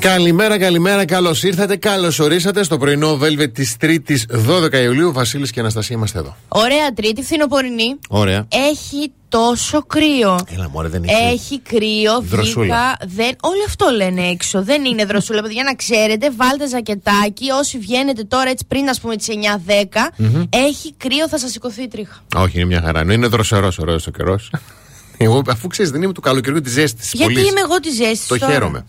Καλημέρα, καλημέρα, καλώς ήρθατε, καλώς ορίσατε στο πρωινό Velvet της 3η 12 Ιουλίου. Βασίλης και Αναστασία είμαστε εδώ. Ωραία Τρίτη, φθινοπορεινή. Ωραία. Έχει τόσο κρύο. Έλα, μωρέ, δεν έχει. Έχει κρύο, Δροσούλα. βγήκα. Δεν... Όλο αυτό λένε έξω. Δεν είναι δροσούλα. Για να ξέρετε, βάλτε ζακετάκι. Όσοι βγαίνετε τώρα έτσι πριν, ας πούμε, τις 9-10, έχει κρύο, θα σας σηκωθεί η τρίχα. Όχι, είναι μια χαρά. Είναι δροσερός ωραίος ο καιρός. Εγώ, αφού ξέρεις, δεν είμαι του καλοκαιριού της ζέστη. Γιατί είμαι εγώ της ζέστη. Το χαίρομαι.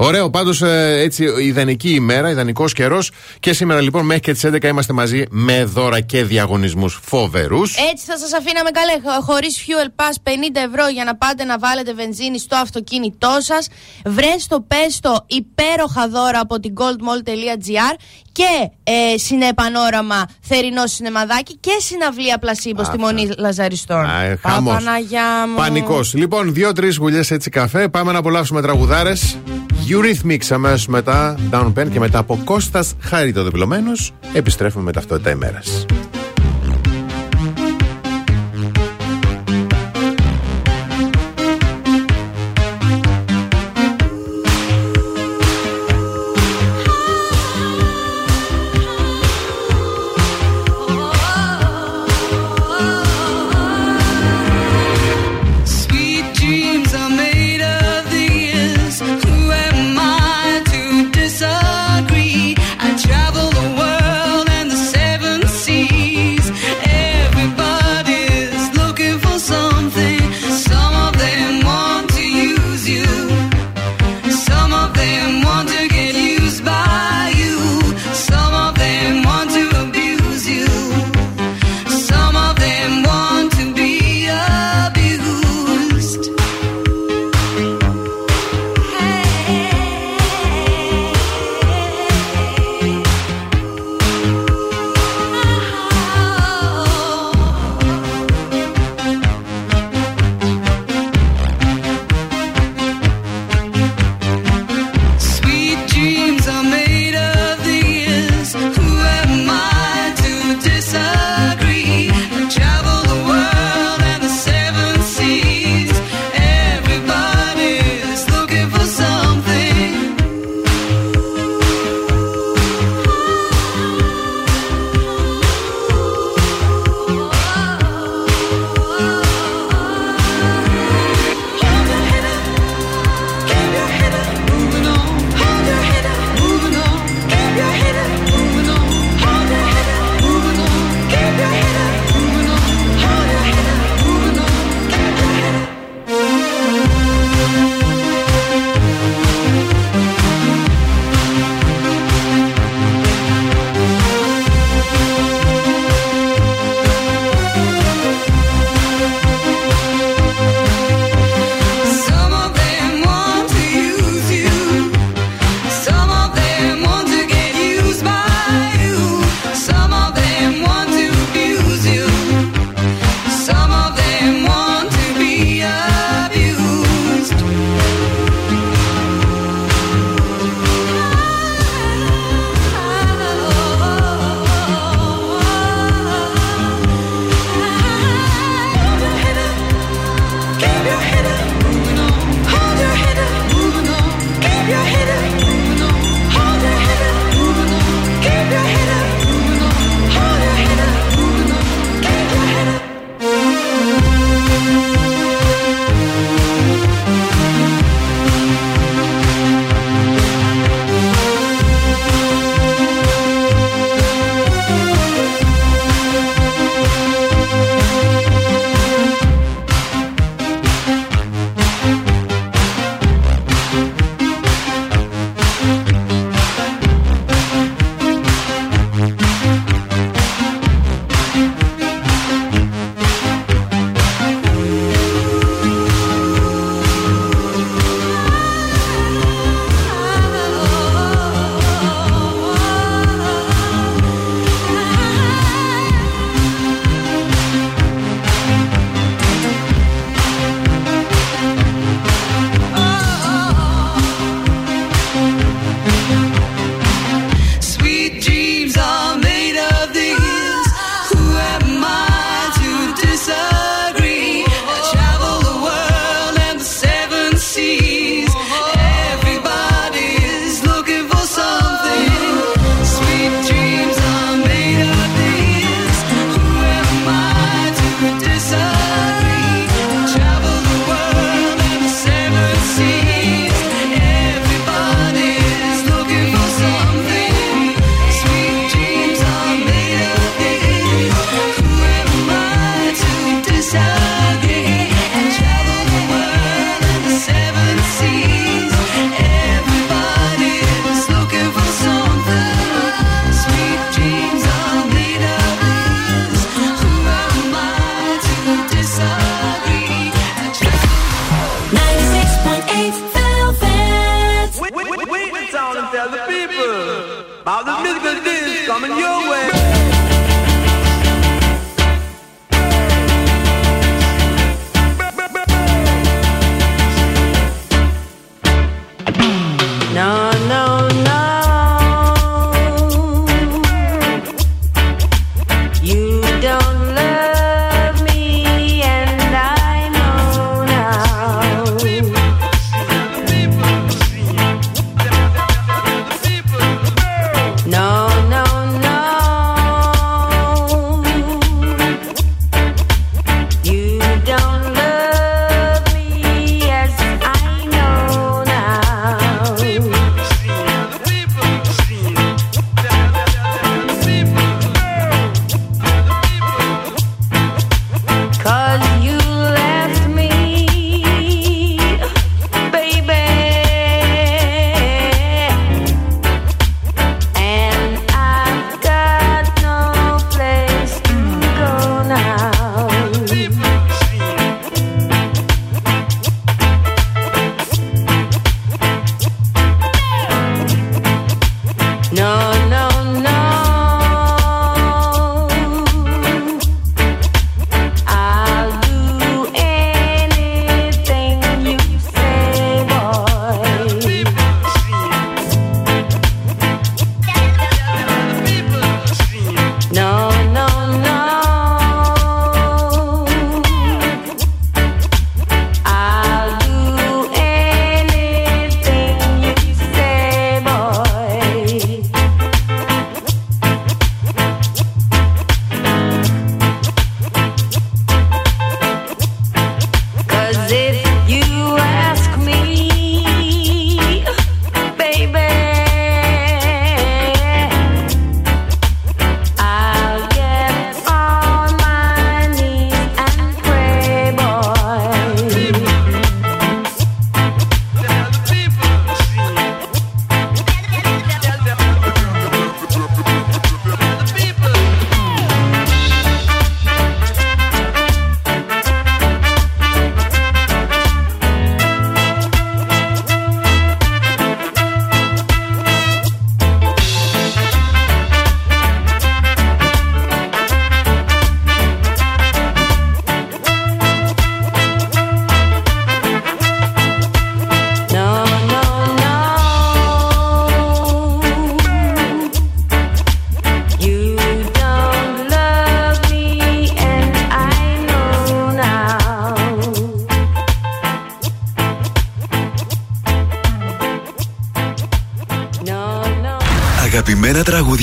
Ωραίο, πάντως έτσι ιδανική ημέρα, ιδανικός καιρός. Και σήμερα λοιπόν μέχρι και τις 11 είμαστε μαζί με δώρα και διαγωνισμούς φοβερούς. Έτσι θα σας αφήναμε καλέ, χωρίς fuel pass 50 ευρώ για να πάτε να βάλετε βενζίνη στο αυτοκίνητό σας. Βρε το πέστο υπέροχα δώρα από την goldmall.gr και ε, συνεπανόραμα θερινό σινεμαδάκι και συναυλία πλασίμπο στη Μονή Λαζαριστών. Α, ε, χαμός. Παναγιά μου. Πανικός. Λοιπόν, δύο-τρει γουλιές έτσι καφέ. Πάμε να απολαύσουμε τραγουδάρες. Eurythmics αμέσως μετά. Down Pen και μετά από Κώστας Χάρη το διπλωμένος. Επιστρέφουμε με ταυτότητα ημέρας.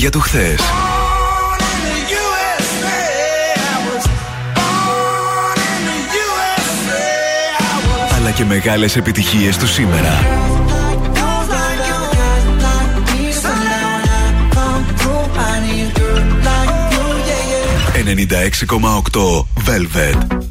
για το χθες, αλλά και μεγάλες επιτυχίες του σήμερα. 96,8 Velvet.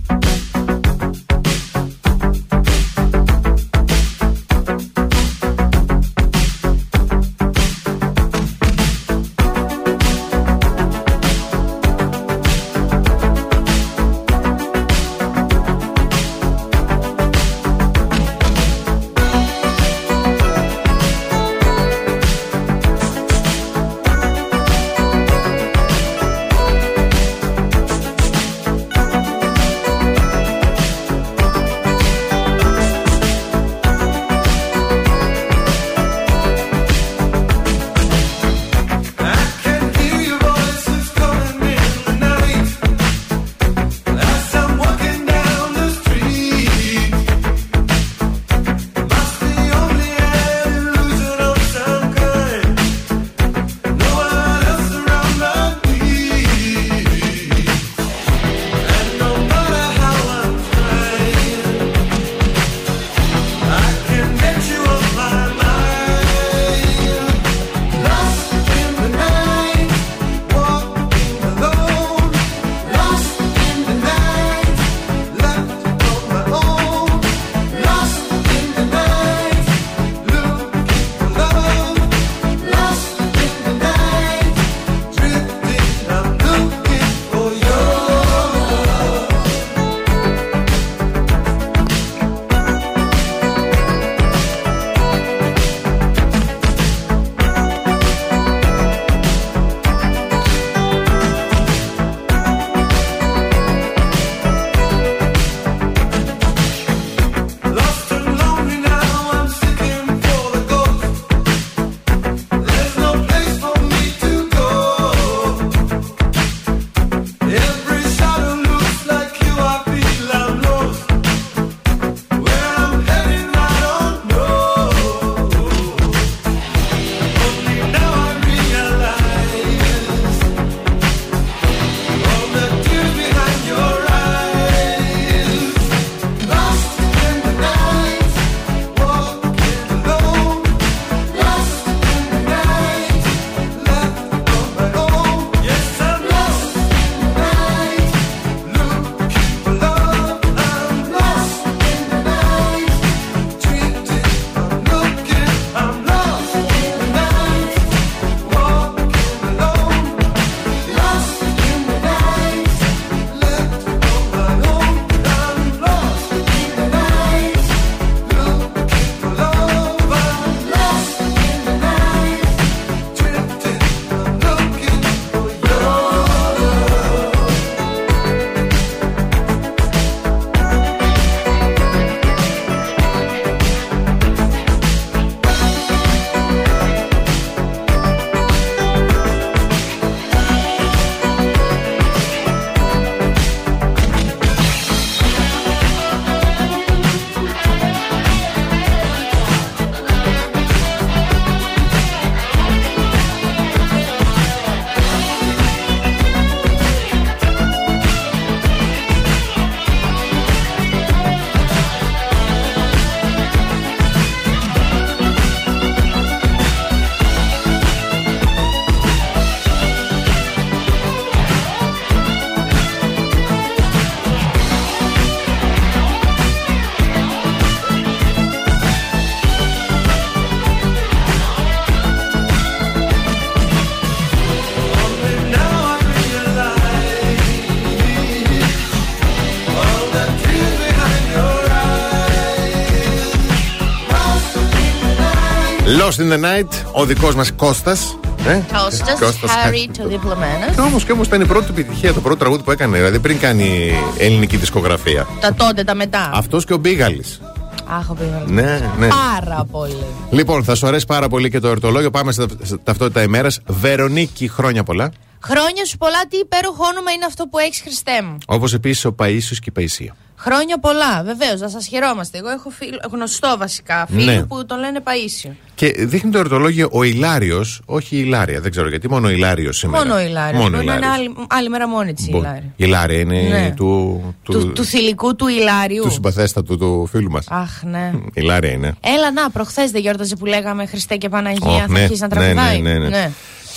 Lost in the Night, ο δικός μας Κώστας. Ε; Κώστας Χάρη, το διπλωμένος. Και όμως και όμως ήταν η πρώτη του επιτυχία, το πρώτο τραγούδι που έκανε. Δηλαδή πριν κάνει ελληνική δισκογραφία. Τα τότε, τα μετά. Αυτός και ο Μπίγαλης. Αχ, ο Πίγαλης. Ναι, ναι. Πάρα πολύ. Λοιπόν, θα σου αρέσει πάρα πολύ και το εορτολόγιο. Πάμε στα στα ταυτότητα ημέρας. Βερονίκη, χρόνια πολλά. Χρόνια σου πολλά, τι υπέροχο όνομα είναι αυτό που έχεις, Χριστέ μου. Όπως επίσης ο Παίσιο και η Παϊσία. Χρόνια πολλά, βεβαίως, να σας χαιρόμαστε. Εγώ έχω φίλο, γνωστό βασικά φίλο Ναι. που τον λένε Παίσιο. Και δείχνει το εορτολόγιο ο Ηλάριο, όχι η Ηλάρια, δεν ξέρω γιατί, μόνο ο Ηλάριο σήμερα. Μόνο ο Ηλάριο. Μόνο ο Μπορεί να είναι Ηλάριος. άλλη, άλλη μέρα μόνη της η Μπο- Ηλάρια. Η Ηλάρια είναι Ναι. του, του, Του, του θηλυκού του Ηλάριου. του συμπαθέστατου του φίλου μας. Αχ, ναι. Η Ηλάρια είναι. Έλα να, προχθές δεν γιόρταζε που λέγαμε Χριστέ και Παναγία. Ωχ, θα ναι, αρχίσει να ναι, τραγουδάει. ναι, ναι, ναι.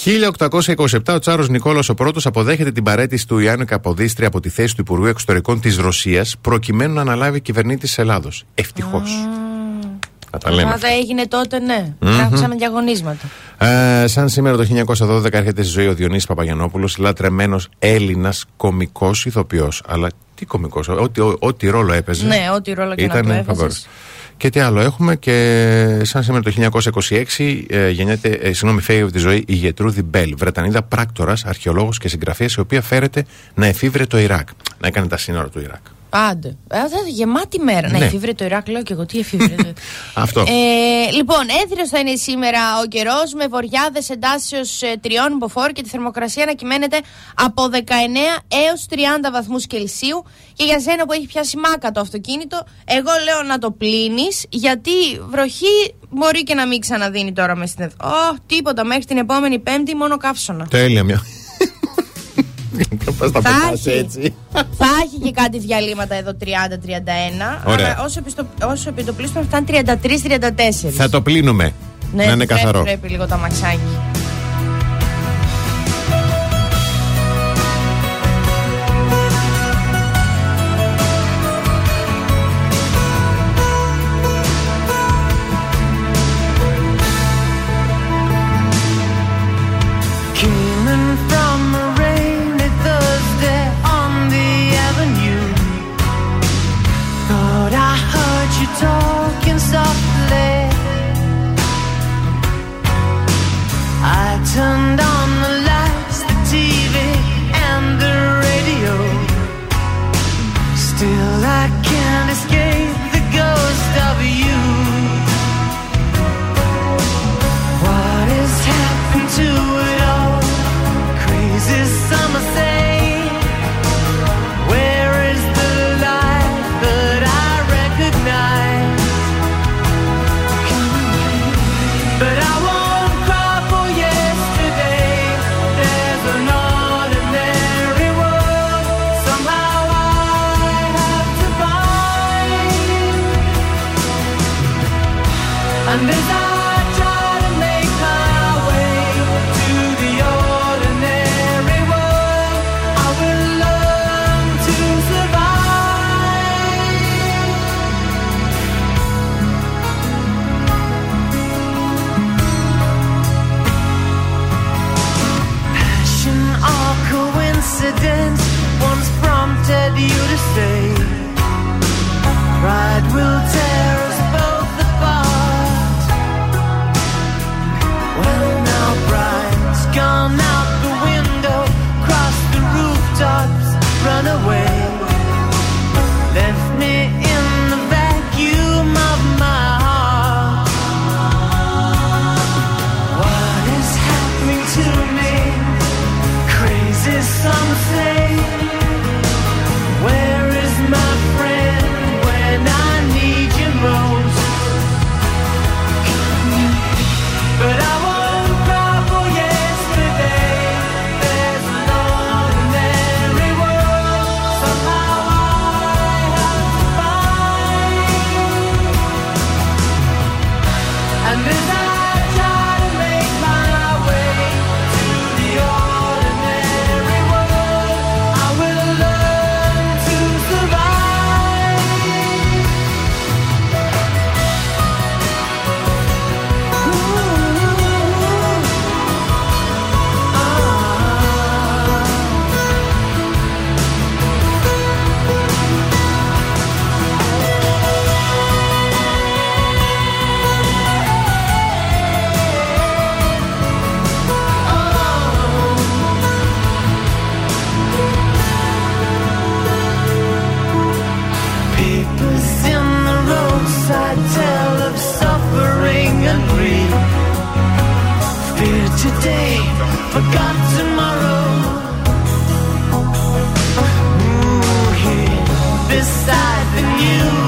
1827 ο Τσάρος Νικόλαος ο πρώτος αποδέχεται την παρέτηση του Ιάννου Καποδίστρια από τη θέση του Υπουργού Εξωτερικών της Ρωσίας προκειμένου να αναλάβει κυβερνήτης της Ελλάδος. Ευτυχώς. Να τα λέμε. Πάντα έγινε τότε, ναι. Μμμ. Γράψαμε διαγωνίσματα. Ε, σαν σήμερα το 1912 έρχεται στη ζωή ο Διονύσης Παπαγιανόπουλος, λατρεμένος Έλληνας κομικός ηθοποιός. Αλλά τι κομικός, ό,τι, ό, ό,τι ρόλο έπαιζε. Ναι, ό,τι ρόλο και να ήταν του έβαζες. φαβορός. Και τι άλλο έχουμε και σαν σήμερα το 1926 ε, γεννιέται, ε, συγγνώμη, φεύγει από τη ζωή η Γετρούδη Μπέλ, Βρετανίδα πράκτορας, αρχαιολόγος και συγγραφέας, η οποία φέρεται να εφήβρε το Ιράκ. Να έκανε τα σύνορα του Ιράκ. Άντε. Ε, θα- γεμάτη μέρα. Ναι. Να εφήβρε το Ιράκ, λέω και εγώ. Τι εφήβρε. Αυτό. Ε, λοιπόν, έθριο θα είναι σήμερα ο καιρός με βοριάδες εντάσσεω τριών μποφόρ και τη θερμοκρασία να κυμαίνεται από 19 έως 30 βαθμούς Κελσίου. Και για σένα που έχει πιάσει μάκα το αυτοκίνητο, εγώ λέω να το πλύνεις, γιατί βροχή μπορεί και να μην ξαναδίνει τώρα μες στην εθ- Ω, τίποτα, μέχρι την επόμενη Πέμπτη μόνο καύσωνα. Τέλεια μια. Πώς θα Θα πετάς έχει. έτσι. Θα έχει και κάτι διαλύματα εδώ 30-31. Ωραία. Αλλά όσο, επιστο, όσο επιτοπλίστων θα είναι 33-34. Θα το πλύνουμε. Ναι, να είναι πρέπει, καθαρό. Πρέπει λίγο το αμαξάκι. you.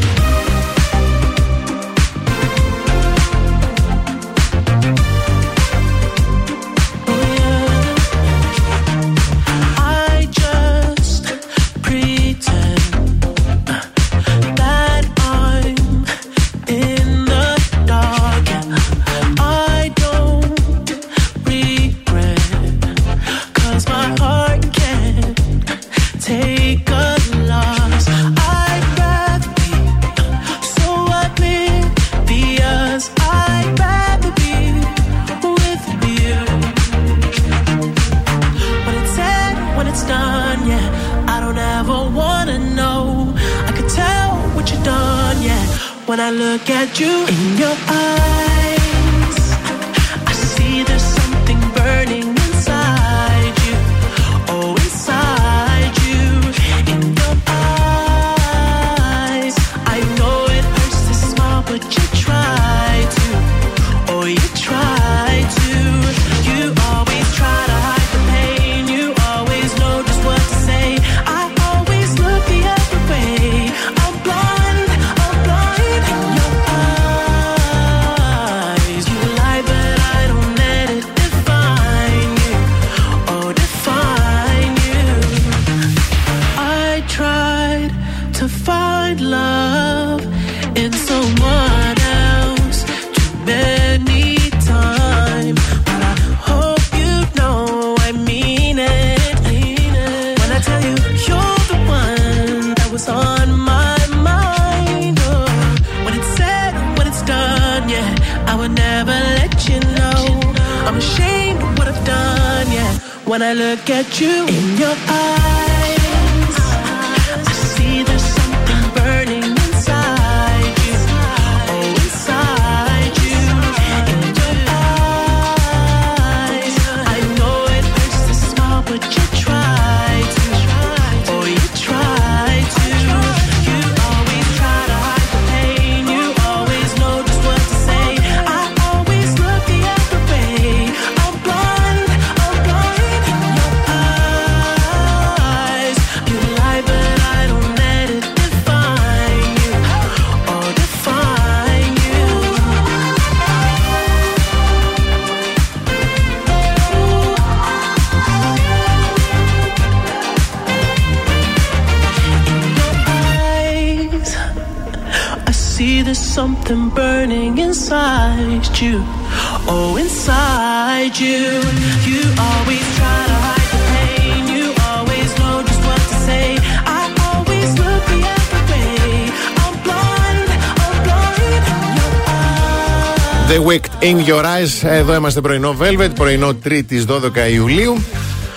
Wicked in Your Eyes. Εδώ είμαστε πρωινό Velvet, πρωινό 3η 12 Ιουλίου.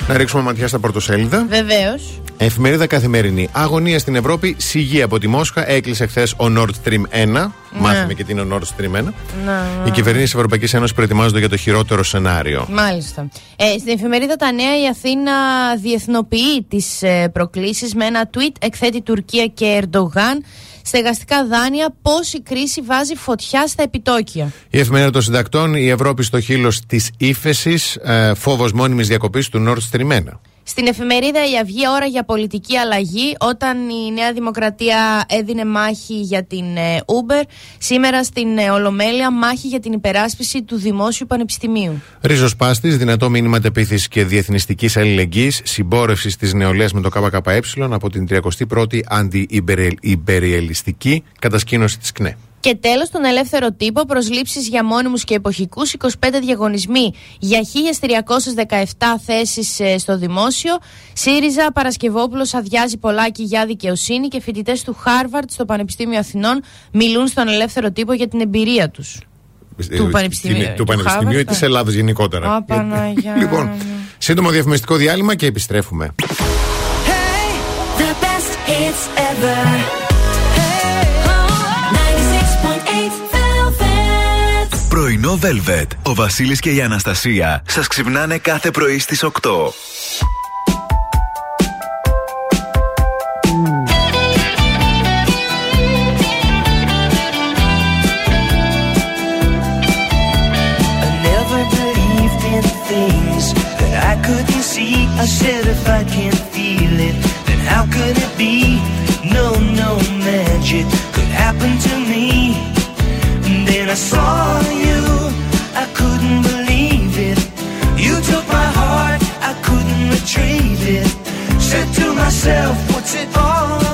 Να ρίξουμε ματιά στα πρωτοσέλιδα. Βεβαίως. Εφημερίδα καθημερινή. Αγωνία στην Ευρώπη. Σιγή από τη Μόσχα. Έκλεισε χθες ο Nord Stream 1. Μάθαμε και τι είναι ο Nord Stream 1. Οι κυβερνήσει της Ευρωπαϊκής Ένωσης προετοιμάζονται για το χειρότερο σενάριο. Μάλιστα. Ε, στην εφημερίδα Τα Νέα η Αθήνα διεθνοποιεί τις ε, προκλήσεις με ένα tweet εκθέτει Τουρκία και Ερντογάν. Στεγαστικά δάνεια, πώς η κρίση βάζει φωτιά στα επιτόκια. Η εφημερίδα των συντακτών. Η Ευρώπη στο χείλος της ύφεσης. Ε, Φόβος μόνιμης διακοπής του Nord Stream 1. Στην εφημερίδα Η Αυγή ώρα για πολιτική αλλαγή όταν η Νέα Δημοκρατία έδινε μάχη για την ε, Uber σήμερα στην ε, Ολομέλεια μάχη για την υπεράσπιση του Δημόσιου Πανεπιστημίου. Ρίζος Πάστης, δυνατό μήνυμα τεπίθεσης και διεθνιστικής αλληλεγγύης, συμπόρευσης της νεολαίας με το ΚΚΕ από την 31η αντι-ιμπεριαλιστική κατασκήνωση της ΚΝΕ. Και τέλος, τον ελεύθερο τύπο, προσλήψεις για μόνιμους και εποχικούς, 25 διαγωνισμοί για 1317 θέσεις ε, στο δημόσιο. ΣΥΡΙΖΑ, Παρασκευόπουλος αδειάζει Πολάκη για δικαιοσύνη και φοιτητές του Χάρβαρντ στο Πανεπιστήμιο Αθηνών μιλούν στον ελεύθερο τύπο για την εμπειρία τους. Του Πανεπιστημίου. Του, Του Πανεπιστημίου ή Χάρβαρντ, της Ελλάδα γενικότερα. Α, Παναγιά λοιπόν, μου. σύντομο διαφημιστικό διάλειμμα και επιστρέφουμε. The best hits ever. πρωινό Velvet. Ο Βασίλης και η Αναστασία σας ξυπνάνε κάθε πρωί στις 8. I said if I can I saw you, I couldn't believe it. You took my heart, I couldn't retrieve it. Said to myself, what's it all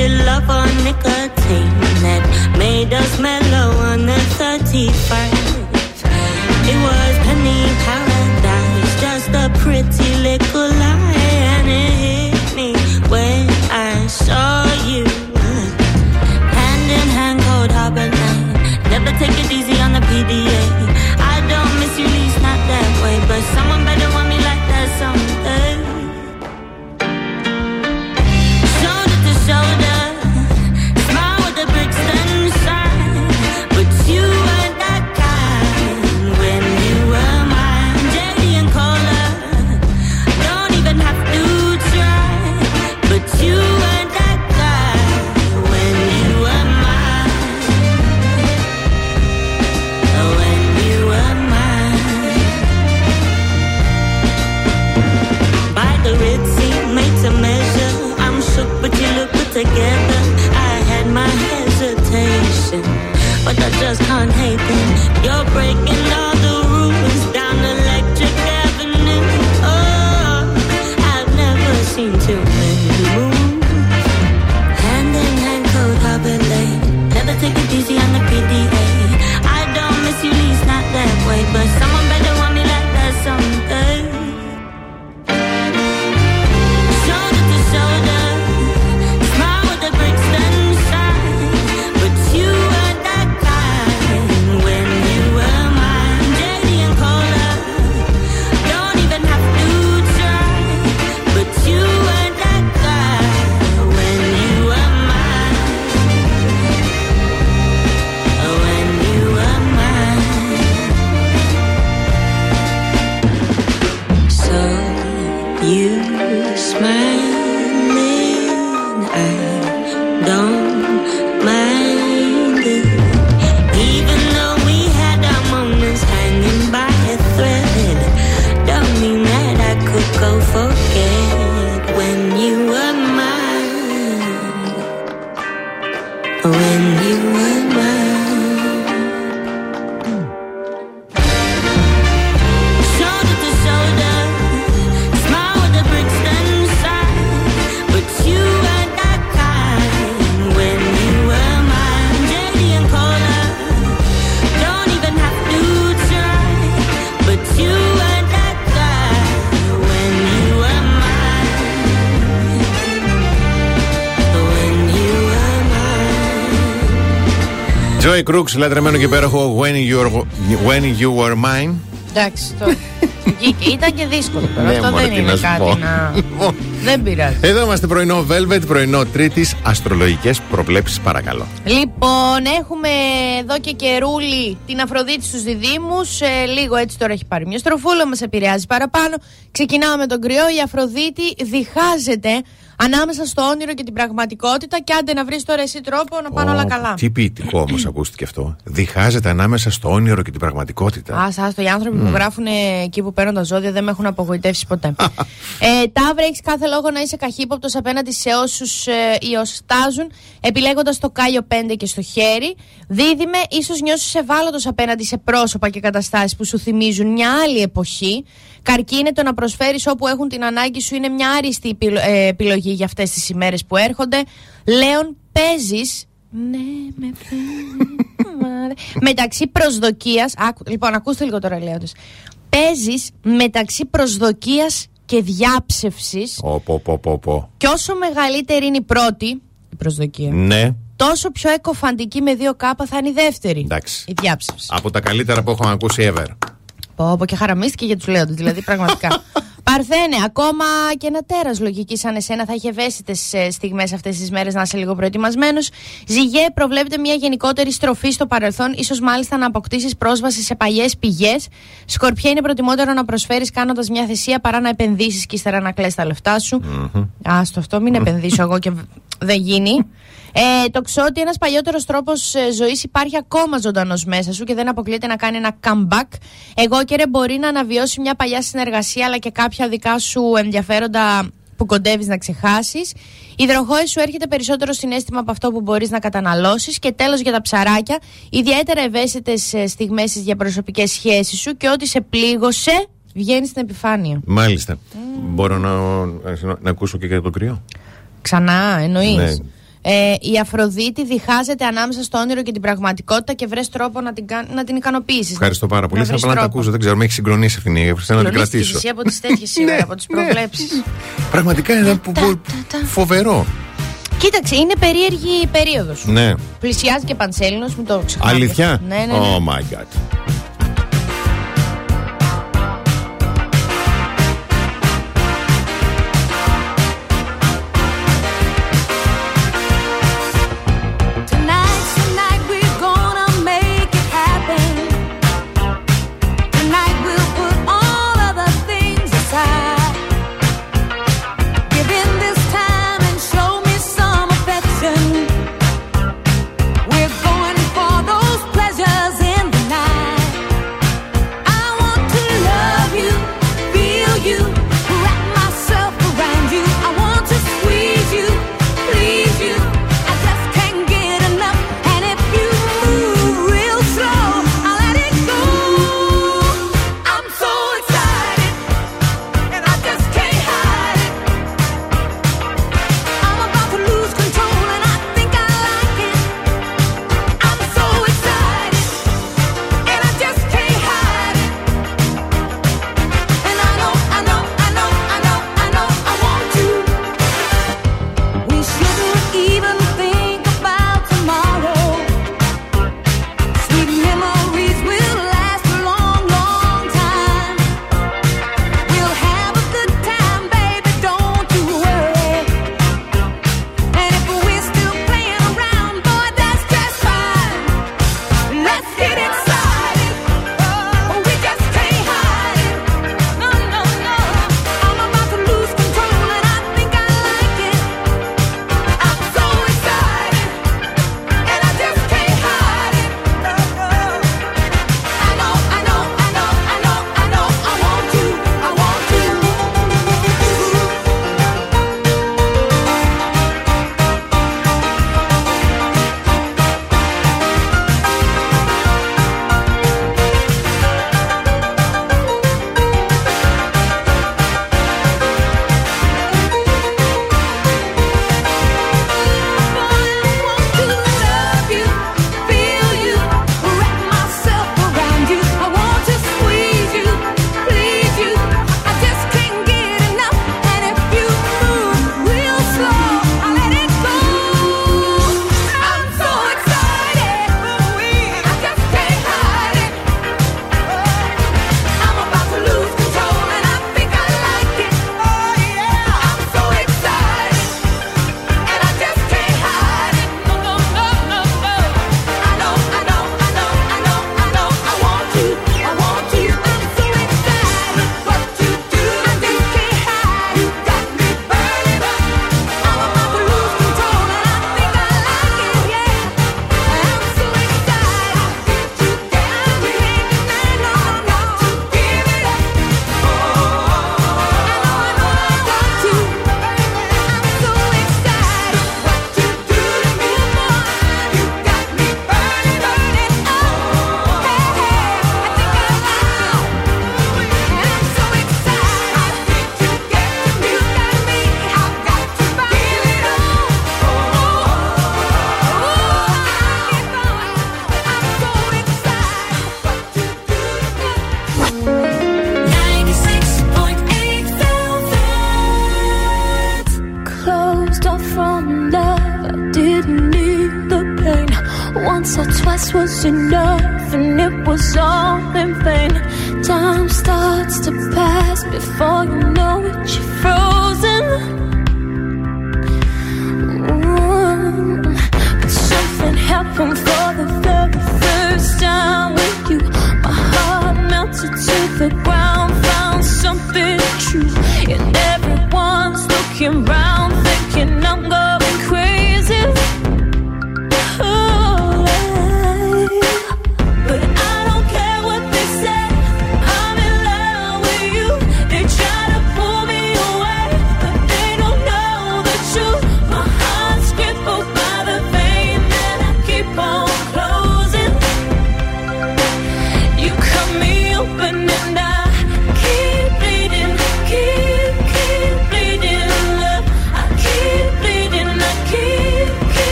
did love on nicotine that made us mellow on the 31st. Mine. Joy Crooks, λατρεμένο και υπέροχο When You, Were- when you Were Mine. Εντάξει, το. Βγήκε. Ήταν και δύσκολο τώρα. Ναι, Αυτό μωρέ, δεν τι είναι να σου κάτι πω. να. Λοιπόν, Δεν πειράζει. Εδώ είμαστε πρωινό Velvet, πρωινό Τρίτης, αστρολογικές προβλέψεις, παρακαλώ. Λοιπόν, έχουμε εδώ και καιρούλη την Αφροδίτη στους διδήμους. Ε, λίγο έτσι τώρα έχει πάρει μια στροφούλα, μας επηρεάζει παραπάνω. Ξεκινάω με τον κρυό. Η Αφροδίτη διχάζεται ανάμεσα στο όνειρο και την πραγματικότητα. Και άντε να βρεις τώρα εσύ τρόπο να πάνε όλα Ω, καλά. Τι ποιητικό όμως ακούστηκε αυτό. Διχάζεται ανάμεσα στο όνειρο και την πραγματικότητα. Α, άστο, οι άνθρωποι που γράφουν εκεί που παίρνουν τα ζώδια δεν με έχουν απογοητεύσει ποτέ. ε, Ταύρα, έχεις κάθε λόγο να είσαι καχύποπτος απέναντι σε όσους ε, ή όσοι στάζουν, επιλέγοντας το κάλιο 5 και στο χέρι. Δίδυμε, ίσως νιώσεις ευάλωτος απέναντι σε πρόσωπα και καταστάσεις που σου θυμίζουν μια άλλη εποχή. Καρκίνε, το να προσφέρεις όπου έχουν την ανάγκη σου είναι μια άριστη επιλο- ε, επιλογή για αυτές τις ημέρες που έρχονται. Λέων, παίζεις. Ναι, με φαίνεται. μεταξύ προσδοκίας. Λοιπόν, ακούστε λίγο τώρα, Λέοντες. Παίζεις μεταξύ προσδοκίας και διάψευσης. Ω, πω, πω, πω, πω. Και όσο μεγαλύτερη είναι η πρώτη, η προσδοκία, Ναι, τόσο πιο εκοφαντική με δύο κάπα θα είναι η δεύτερη. εντάξει. Η διάψευση. Από τα καλύτερα που έχω ακούσει ever. Πω, πω και χαραμίστηκε για του λέοντε, δηλαδή πραγματικά. Παρθένε, ακόμα και ένα τέρας λογικής σαν εσένα θα έχει ευαίσθητες στιγμές αυτές τις μέρες να είσαι λίγο προετοιμασμένος. Ζυγέ, προβλέπεται μια γενικότερη στροφή στο παρελθόν, ίσως μάλιστα να αποκτήσεις πρόσβαση σε παλιές πηγές. Σκορπιά, είναι προτιμότερο να προσφέρεις κάνοντας μια θυσία παρά να επενδύσεις και ύστερα να κλέσει τα λεφτά σου. Άστο αυτό, μην επενδύσω εγώ και β- δεν γίνει. Ε, το ξότι ένας παλιότερος τρόπος ζωής υπάρχει ακόμα ζωντανός μέσα σου και δεν αποκλείεται να κάνει ένα comeback. Εγώ και ρε μπορεί να αναβιώσει μια παλιά συνεργασία αλλά και κάποια δικά σου ενδιαφέροντα που κοντεύεις να ξεχάσεις. Η υδροχόη σου έρχεται περισσότερο συνέστημα από αυτό που μπορείς να καταναλώσεις. Και τέλος για τα ψαράκια, ιδιαίτερα ευαίσθητες στιγμές στις διαπροσωπικές σχέσεις σου και ό,τι σε πλήγωσε βγαίνει στην επιφάνεια. Μάλιστα. Μπορώ να, να ακούσω και για το κρυό. Ξανά, εννοείς; Ναι. Ε, η Αφροδίτη διχάζεται ανάμεσα στο όνειρο και την πραγματικότητα και βρες τρόπο να την, κα- να την ικανοποιήσεις. Ευχαριστώ πάρα πολύ. Να Θα βρεις απλά να τα τρόπο. ακούσω. Δεν ξέρω, με έχεις συγκλονίσει αυτή η Θέλω να την Κλονίστηκες κρατήσω. εσύ από τις τέτοιες σήμερα, Ναι, από τις ναι. προβλέψεις. Πραγματικά είναι που- που- φοβερό. Κοίταξε, είναι περίεργη η περίοδος. Ναι. Πλησιάζει και πανσέλινος, μην το ξεχνάμε. Αλήθεια; Ναι, ναι, ναι. Oh my god.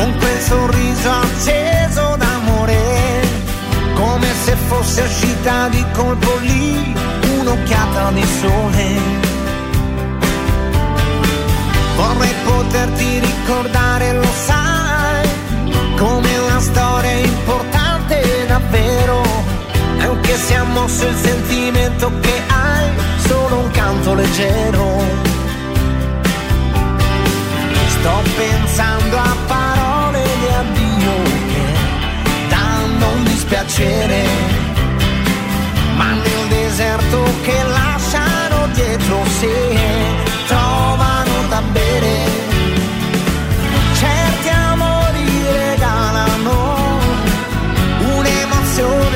con quel sorriso acceso d'amore, come se fosse uscita di colpo lì un'occhiata di sole. Vorrei poterti ricordare, lo sai, come una storia importante davvero, anche se ha mosso il sentimento che hai, solo un canto leggero. Sto pensando a dispiacere, ma nel deserto che lasciano dietro sé trovano da bere. Certi amori regalano un'emozione.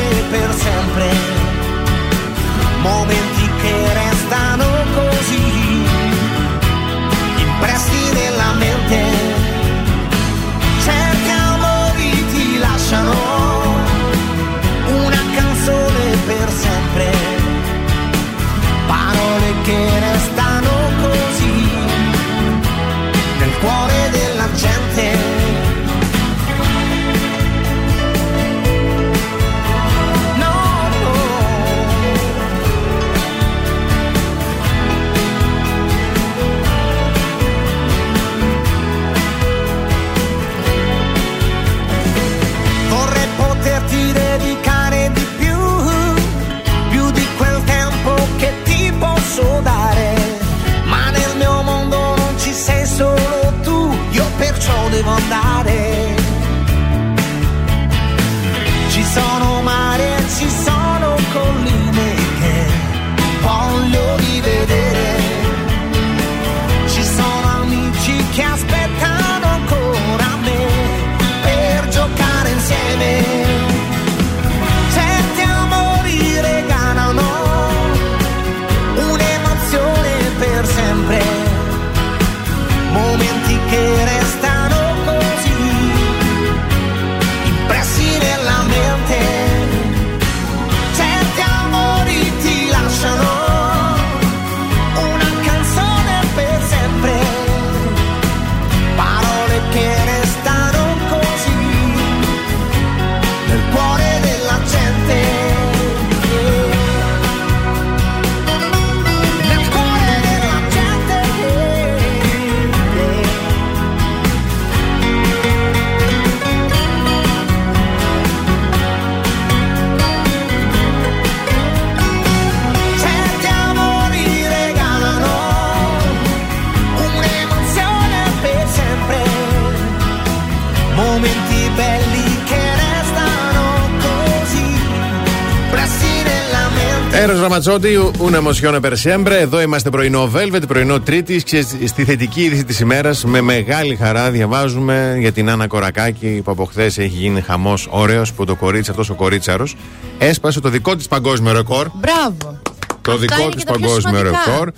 Έρος Ραματσότη, una emozione per sempre. Εδώ είμαστε πρωινό Velvet, πρωινό Τρίτης και στη θετική είδηση της ημέρας με μεγάλη χαρά διαβάζουμε για την Άννα Κορακάκη που από χθες έχει γίνει χαμός ωραίος που το κορίτσι, αυτός ο κορίτσαρος, έσπασε το δικό της παγκόσμιο ρεκόρ. Μπράβο. Το Αυτά δικό είναι της και τα πιο παγκόσμιο σημαντικά. ρεκόρ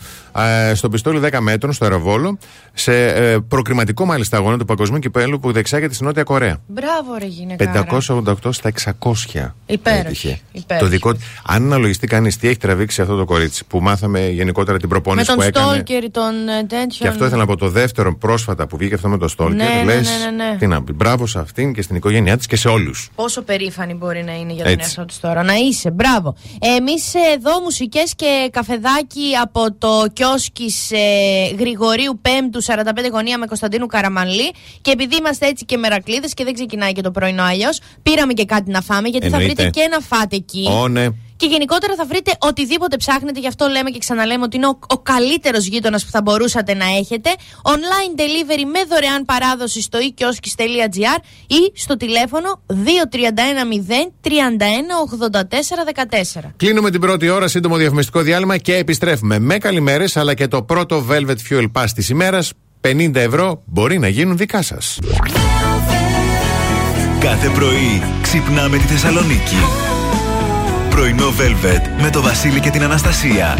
ε, στο πιστόλι 10 μέτρων στο Αεροβόλο σε ε, προκριματικό μάλιστα αγώνα του παγκοσμίου κυπέλου που διεξάγεται στη Νότια Κορέα. Μπράβο, ρε γυναίκα. 588 στα 600. Υπέροχη, έτυχε. υπέροχη. Το δικό, της- αν αναλογιστεί κανείς τι έχει τραβήξει αυτό το κορίτσι που μάθαμε γενικότερα την Με προπόνηση τον που έκανε. Στόλκερ, τον ε, τέτοιον. Και αυτό ήθελα να πω το δεύτερο πρόσφατα που βγήκε αυτό με το Στόλκερ. Ναι, ναι, λες, ναι, ναι, ναι. Τι να πει. Μπράβο σε αυτήν και στην οικογένειά της και σε όλους. Πόσο περήφανη μπορεί να είναι για τον Έτσι. εαυτό της τώρα. Να είσαι, μπράβο. Εμείς εδώ μουσικές και καφεδάκι από το κιόσκις ε, Γρηγορίου 5ου 45 γωνία με Κωνσταντίνου Καραμανλή. Και επειδή είμαστε έτσι και μερακλείδες και δεν ξεκινάει και το πρωινό αλλιώς, πήραμε και κάτι να φάμε γιατί θα Εννοείται. βρείτε και να φάτε εκεί. Ω, ναι. Και γενικότερα θα βρείτε οτιδήποτε ψάχνετε, γι' αυτό λέμε και ξαναλέμε ότι είναι ο, ο καλύτερος γείτονας που θα μπορούσατε να έχετε. Online delivery με δωρεάν παράδοση στο e-kioskis.gr ή στο τηλέφωνο 2310 31 84 14. Κλείνουμε την πρώτη ώρα, σύντομο διαφημιστικό διάλειμμα και επιστρέφουμε με καλημέρες αλλά και το πρώτο Velvet Fuel Pass της ημέρας. 50 ευρώ μπορεί να γίνουν δικά σας. Κάθε πρωί ξυπνάμε τη Θεσσαλονίκη. Πρωινό Velvet με το Βασίλη και την Αναστασία.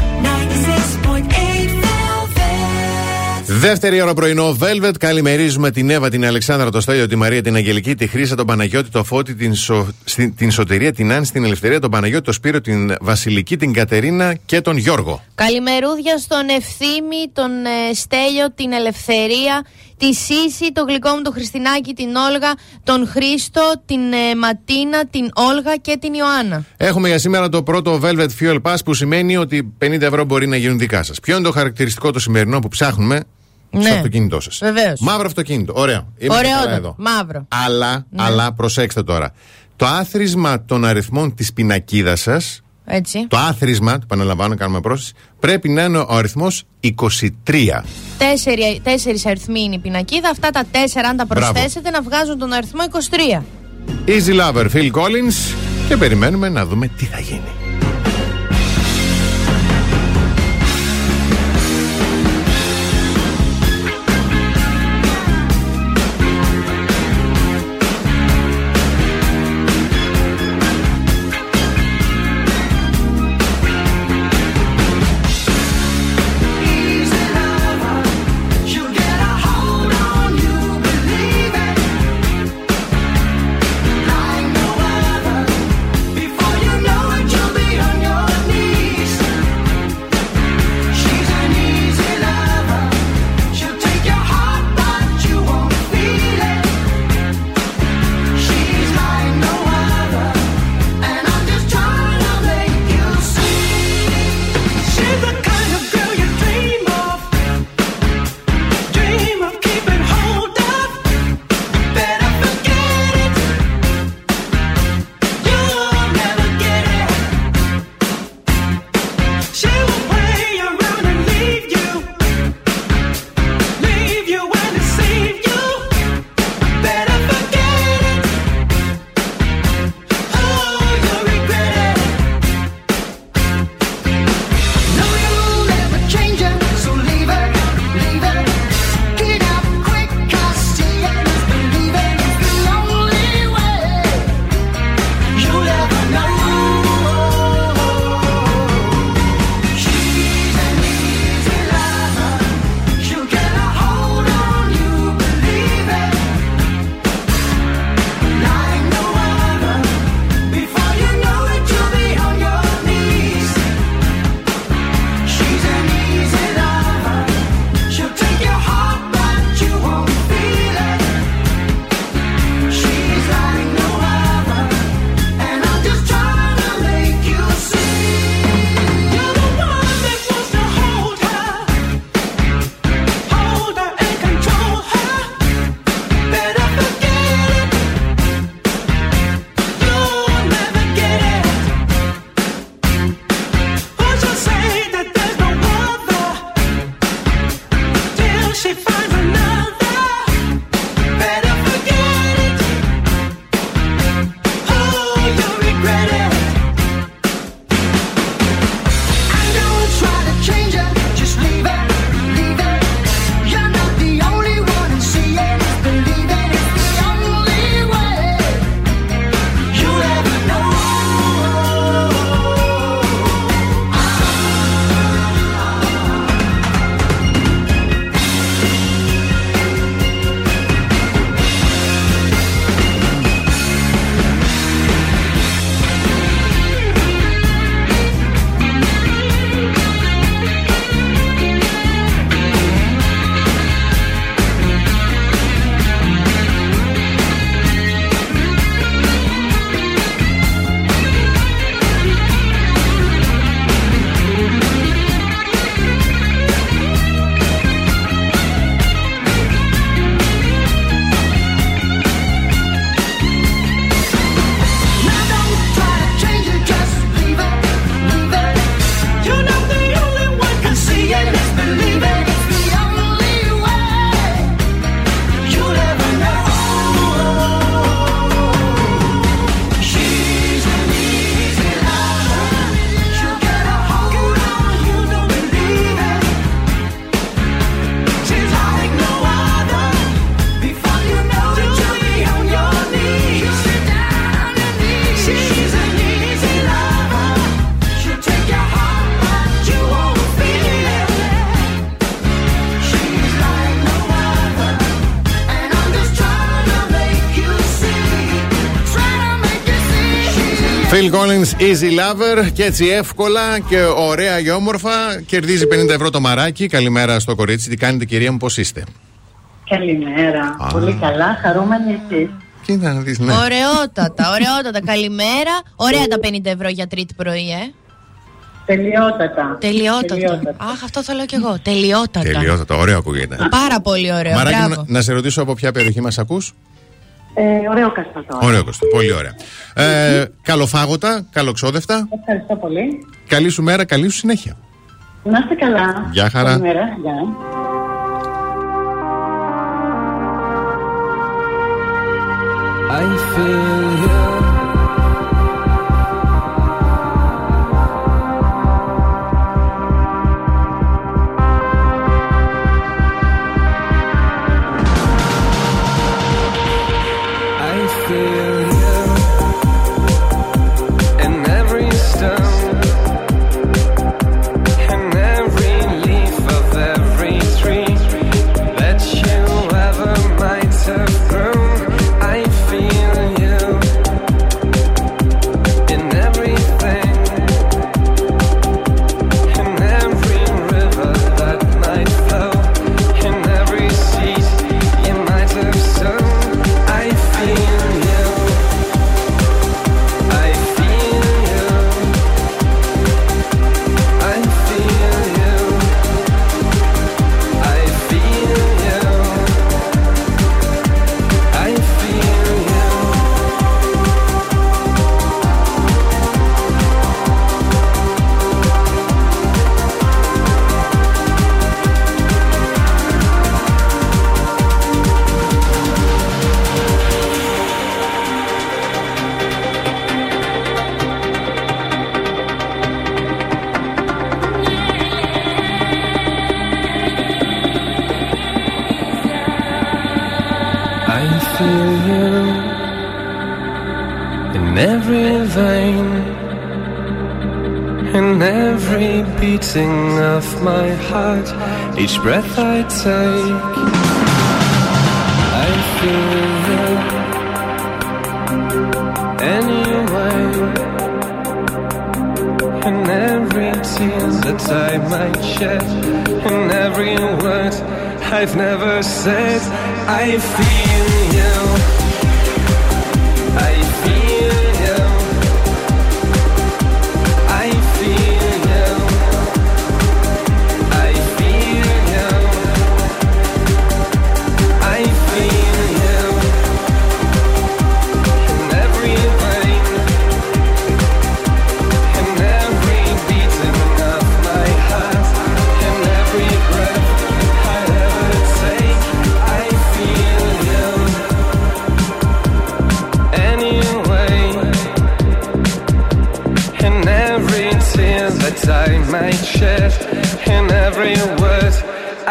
Δεύτερη ώρα πρωινό Velvet. Καλημερίζουμε την Εύα, την Αλεξάνδρα, τον Στέλιο, τη Μαρία, την Αγγελική, τη Χρύσα, τον Παναγιώτη, τον Φώτη, την, Σο... στην- την Σωτηρία, την Άννη, την Ελευθερία, τον Παναγιώτη, τον Σπύρο, την Βασιλική, την Κατερίνα και τον Γιώργο. Καλημερούδια στον Ευθύμη, τον ε, Στέλιο, την Ελευθερία, τη Σύση, το γλυκό μου τον Χριστινάκη, την Όλγα, τον Χρήστο, την ε, Ματίνα, την Όλγα και την Ιωάννα. Έχουμε για σήμερα το πρώτο Velvet Fuel Pass που σημαίνει ότι 50 ευρώ μπορεί να γίνουν δικά σας. Ποιο είναι το χαρακτηριστικό το σημερινό που ψάχνουμε; Στο Ναι. αυτοκίνητό σας. Βεβαίως. Μαύρο αυτοκίνητο. Ωραίο. Είμαστε καλά Ωραιότατο. εδώ. Μαύρο. Αλλά, Ναι. αλλά προσέξτε τώρα. Το άθροισμα των αριθμών της πινακίδας σας, Έτσι. το άθροισμα, το επαναλαμβάνω, κάνουμε πρόσθεση, πρέπει να είναι ο αριθμός 23. Τέσσερι, τέσσερις αριθμοί είναι η πινακίδα. Αυτά τα τέσσερα, αν τα Μπράβο. προσθέσετε, να βγάζουν τον αριθμό 23. Easy Lover, Phil Collins και περιμένουμε να δούμε τι θα γίνει. Easy Lover και έτσι εύκολα και ωραία και όμορφα κερδίζει 50 ευρώ το μαράκι. Καλημέρα στο κορίτσι. Τι κάνετε κυρία μου, πώς είστε; Καλημέρα. Α. Πολύ καλά, χαρούμενοι εσείς. Κοίτα να δεις, ναι. Ωραιότατα, ωραιότατα. Καλημέρα. Ωραία τα 50 ευρώ για τρίτη πρωί, ε. Τελειότατα. Τελειότατα. Τελειότατα. Αχ, αυτό θέλω κι εγώ. Τελειότατα. Τελειότατα, ωραίο ακούγεται. Πάρα πολύ ωραίο. Μαράκι, μου, Μπράβο. να, να σε ρωτήσω από ποια περιοχή μας ακούς; Ε, ωραίο Καστατόρα. Ωραίο Κωστό, πολύ ωραία. Ε, καλοφάγωτα, καλοξόδευτα. Ευχαριστώ πολύ. Καλή σου μέρα, καλή σου συνέχεια. Να είστε καλά. Γεια χαρά. Καλημέρα. Γεια. I feel you. Heart, each breath I take. I feel you anyway, in every tear that I might shed, in every word I've never said. I feel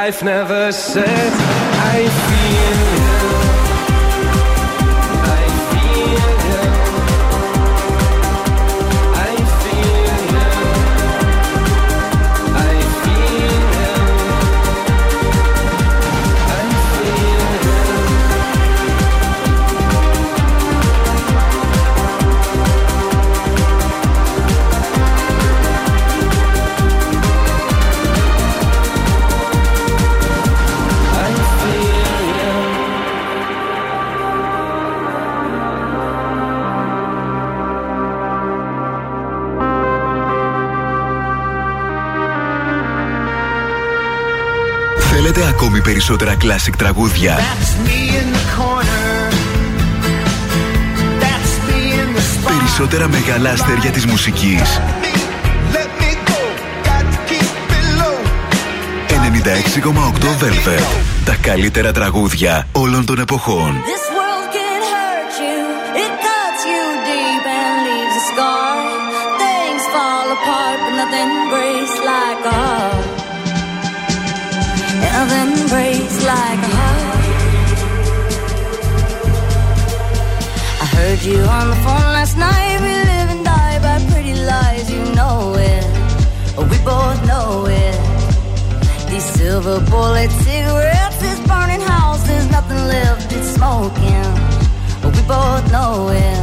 life never said. κλασικ. Περισσότερα μεγάλα αστέρια της μουσικής. 96,8 Velvet. Τα καλύτερα τραγούδια όλων των εποχών. Like a heart. I heard you on the phone last night. We live and die by pretty lies, you know it. We both know it. These silver bullet cigarettes, this burning house, there's nothing left, it's smoking. We both know it.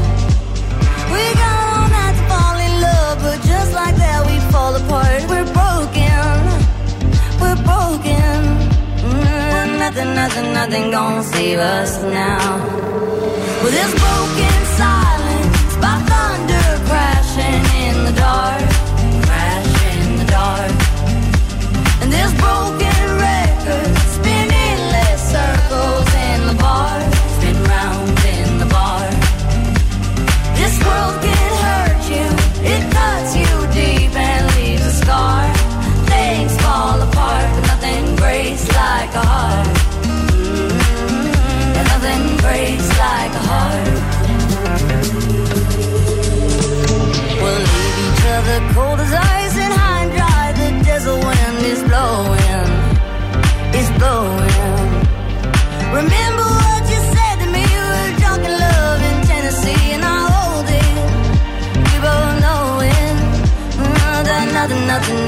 We got all night to fall in love, but just like that, we fall apart. We're broken. We're broken. Nothing, nothing, nothing gonna save us now. With this broken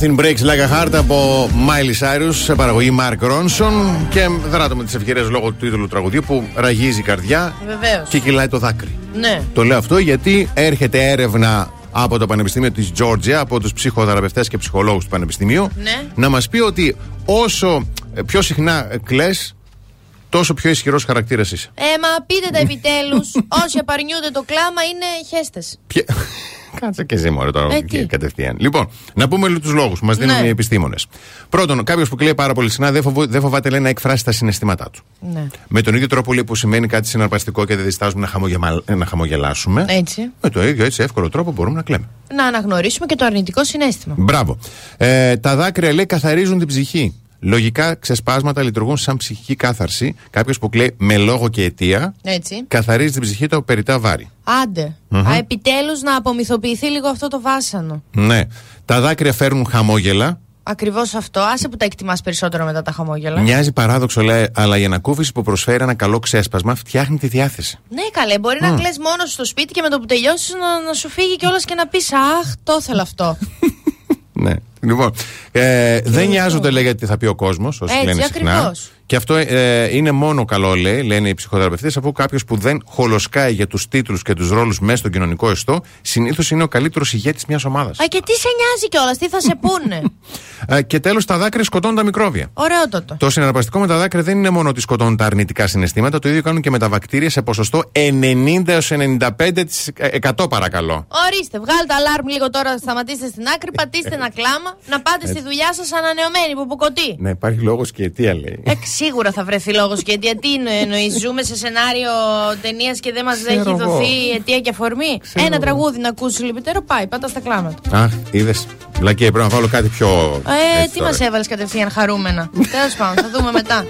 Nothing breaks like a heart από Miley Cyrus σε παραγωγή Mark Ronson και δράτω με τις ευκαιρίες λόγω του τίτλου του τραγουδίου που ραγίζει η καρδιά Βεβαίως. και κυλάει το δάκρυ. Ναι. Το λέω αυτό γιατί έρχεται έρευνα από το Πανεπιστήμιο της Georgia, από τους ψυχοθεραπευτές και ψυχολόγους του Πανεπιστημίου, Ναι. να μας πει ότι όσο ε, πιο συχνά ε, κλαις, τόσο πιο ισχυρός χαρακτήρας είσαι. Ε, μα πείτε τα επιτέλους. Όσοι απαρνιούνται το κλάμα είναι χέστες. Ποια- Κάτσε και εσύ μωρέ τώρα Ε, και τι; κατευθείαν. Λοιπόν, να πούμε λίγο τους λόγους που μας δίνουν Ναι. οι επιστήμονες. Πρώτον, κάποιος που κλαίει πάρα πολύ συχνά δεν, φοβο- δεν φοβάται λέει, να εκφράσει τα συναισθήματά του. Ναι. Με τον ίδιο τρόπο λέει, που σημαίνει κάτι συναρπαστικό και δεν διστάζουμε να, χαμογεμα- να χαμογελάσουμε. Έτσι. Με το ίδιο έτσι εύκολο τρόπο μπορούμε να κλαίμε. Να αναγνωρίσουμε και το αρνητικό συνέστημα. Μπράβο. Ε, τα δάκρυα λέει καθαρίζουν την ψυχή. Λογικά ξεσπάσματα λειτουργούν σαν ψυχική κάθαρση. Κάποιος που κλαίει με λόγο και αιτία Έτσι. καθαρίζει την ψυχή του από περιτά βάρη. Άντε. Α, επιτέλους να απομυθοποιηθεί λίγο αυτό το βάσανο. Ναι. Τα δάκρυα φέρνουν χαμόγελα. Ακριβώς αυτό. Άσε που τα εκτιμάς περισσότερο μετά τα χαμόγελα. Μοιάζει παράδοξο, λέει, αλλά η ανακούφιση που προσφέρει ένα καλό ξέσπασμα φτιάχνει τη διάθεση. Ναι, καλέ. Μπορεί να κλαις μόνος σου στο σπίτι και με το που τελειώσεις να, να σου φύγει κιόλας και να πεις Αχ, το ήθελα αυτό. Ναι. Λοιπόν, ε, δεν νοιάζονται, λέει, γιατί θα πει ο κόσμος, όσοι Έτσι, λένε συχνά. Ακριβώς. Και αυτό ε, είναι μόνο καλό, λέει, λένε οι ψυχοθεραπευτές, αφού κάποιος που δεν χολοσκάει για τους τίτλους και τους ρόλους μέσα στον κοινωνικό ιστό, συνήθως είναι ο καλύτερος ηγέτης μιας ομάδας. Α, και τι σε νοιάζει κιόλας, τι θα σε πούνε; Ε, και τέλος, τα δάκρυα σκοτώνουν τα μικρόβια. Ωραιότατο. Το συναρπαστικό με τα δάκρυα δεν είναι μόνο ότι σκοτώνουν τα αρνητικά συναισθήματα, το ίδιο κάνουν και με τα βακτήρια σε ποσοστό 90 έως 95% παρακαλώ. Ορίστε, βγάλτε αλάρμ λίγο τώρα, σταματήστε στην άκρη, πατήστε ένα κλάμα, να πάτε στη δουλειά σας ανανεωμένοι που ποκοτή. Να υπάρχει λόγος και αιτία, λέει. Ε, σίγουρα θα βρεθεί λόγος και αιτία. Τι εννοεί, ζούμε σε σενάριο ταινίας και δεν μας Ξέρω έχει εγώ. δοθεί αιτία και αφορμή. Ξέρω Ένα εγώ. τραγούδι να ακούσει λυπητερό, πάει, πάτα στα κλάματα. Αχ, είδες. Βλακία, πρέπει να βάλω κάτι πιο. Ε, έτσι τι τώρα. μας έβαλες κατευθείαν χαρούμενα. Τέλος πάντων, θα δούμε μετά.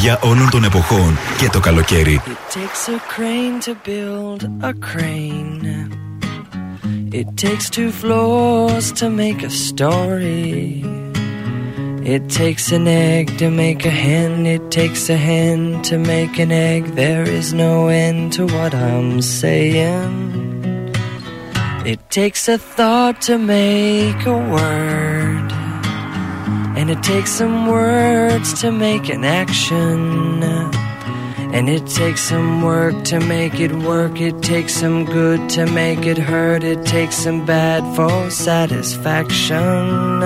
τραγούδια όλων των εποχών και το καλοκαίρι. It takes a crane to build a crane. It takes two floors to make a story. It takes an egg to make a hen. It takes a hen to make an egg. There is no end to what I'm saying. It takes a thought to make a word. And it takes some words to make an action. And it takes some work to make it work. It takes some good to make it hurt. It takes some bad for satisfaction.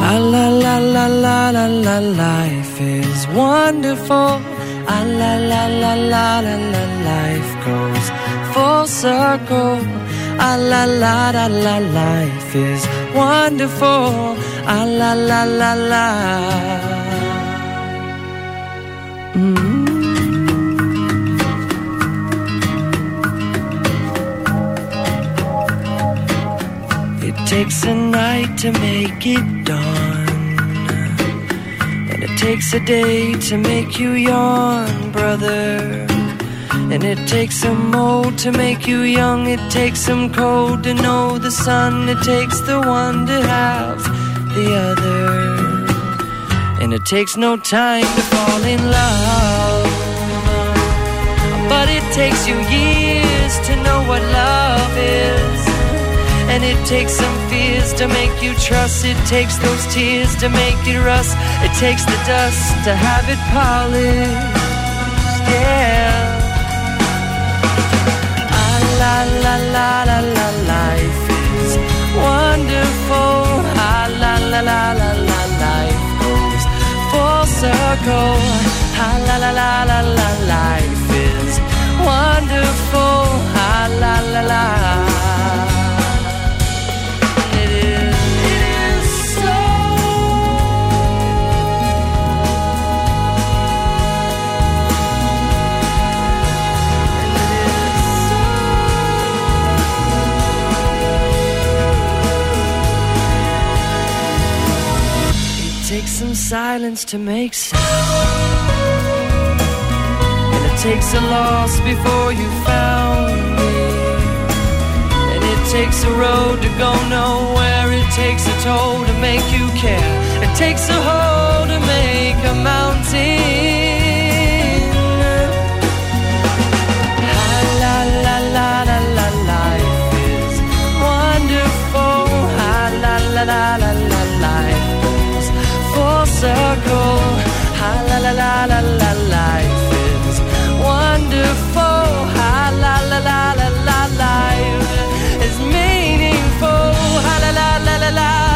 La la la la la la la life is wonderful. Ah la la la la la la life goes full circle. Ah la la la la life is wonderful. Ah la la la la. It takes a night to make it dawn. And it takes a day to make you yawn, brother. And it takes some old to make you young. It takes some cold to know the sun. It takes the one to have the other. And it takes no time to fall in love. But it takes you years to know what love is. And it takes some fears to make you trust. It takes those tears to make it rust. It takes the dust to have it polished. Yeah. Ah, la la la la la life is wonderful. Ah, la la la la la life goes full circle. Ah, la la la la la life is wonderful. Ah, la la la. It takes some silence to make sound. And it takes a loss before you found me. And it takes a road to go nowhere. It takes a toll to make you care. It takes a hole to make a mountain. La la la la la life is wonderful. La la la circle. Ah, la la la la la life is wonderful. Ah, la la la la la life is meaningful. Ah, la la la la la la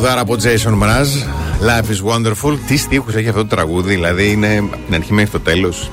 Τραγουδάρα από Jason Mraz. Life is wonderful. Τι στίχους έχει αυτό το τραγούδι, δηλαδή είναι από την αρχή μέχρι το τέλος.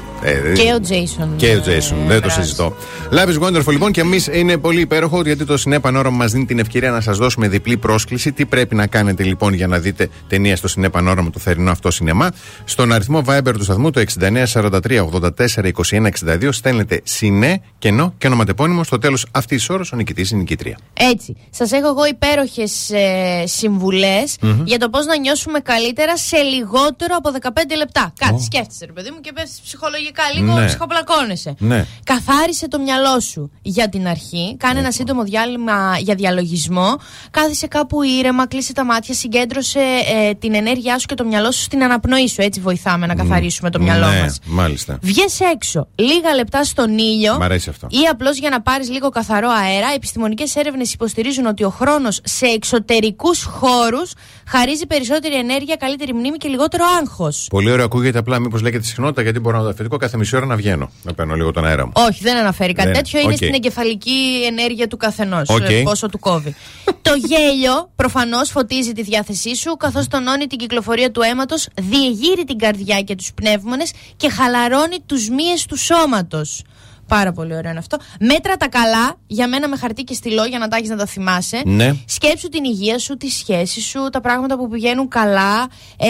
Και ο Jason. Και ο Jason, δεν το συζητώ. Live is wonderful λοιπόν και εμείς είναι πολύ υπέροχο γιατί το Cinema Panorama μας δίνει την ευκαιρία να σας δώσουμε διπλή πρόσκληση. Τι πρέπει να κάνετε λοιπόν για να δείτε ταινία στο Cinema Panorama το θερινό αυτό σινεμά. Στον αριθμό Viber του σταθμού το 6943 84 21 62 στέλνετε Cinε, κενό και ονοματεπώνυμο. Στο τέλος αυτής της ώρας ο νικητής η νικητρία. Έτσι. Σας έχω εγώ υπέροχες ε, συμβουλές Μμμ. για το πώς να νιώσουμε καλύτερα σε λιγότερο από 15 λεπτά. Κάτι σκέφτεσαι, ρε παιδί μου, και πέφτει ψυχολογικά λίγο, Ναι. ψυχοπλακώνεσαι. Ναι. Καθάρισε το μυαλό σου για την αρχή. Κάνε ένα σύντομο διάλειμμα για διαλογισμό. Κάθισε κάπου ήρεμα, κλείσε τα μάτια, συγκέντρωσε ε, την ενέργειά σου και το μυαλό σου στην αναπνοή σου. Έτσι βοηθάμε να καθαρίσουμε το μυαλό ναι, μας Μάλιστα. Βγες έξω λίγα λεπτά στον ήλιο Μ' αρέσει αυτό. ή απλώς για να πάρεις λίγο καθαρό αέρα. Επιστημονικές έρευνες υποστηρίζουν ότι ο χρόνος σε εξωτερικούς χώρους Χαρίζει περισσότερη ενέργεια, καλύτερη μνήμη και λιγότερο άγχος. Πολύ ωραίο ακούγεται απλά, μήπως λέγεται της συχνότητα, γιατί μπορώ να το αφεντικό κάθε μισή ώρα να βγαίνω. Να παίρνω λίγο τον αέρα μου. Όχι, δεν αναφέρει κάτι Δεν. τέτοιο. Είναι Οκ. στην εγκεφαλική ενέργεια του καθενός. Οκ. Πόσο του κόβει. το γέλιο προφανώς φωτίζει τη διάθεσή σου, καθώς τονώνει την κυκλοφορία του αίματος, διεγείρει την καρδιά και τους πνεύμονες και χαλαρώνει τους μύες του σώματος. Πάρα πολύ ωραίο είναι αυτό. Μέτρα τα καλά, για μένα με χαρτί και στυλό, για να τα έχεις να τα θυμάσαι. Ναι. Σκέψου την υγεία σου, τη σχέση σου, τα πράγματα που πηγαίνουν καλά, ε,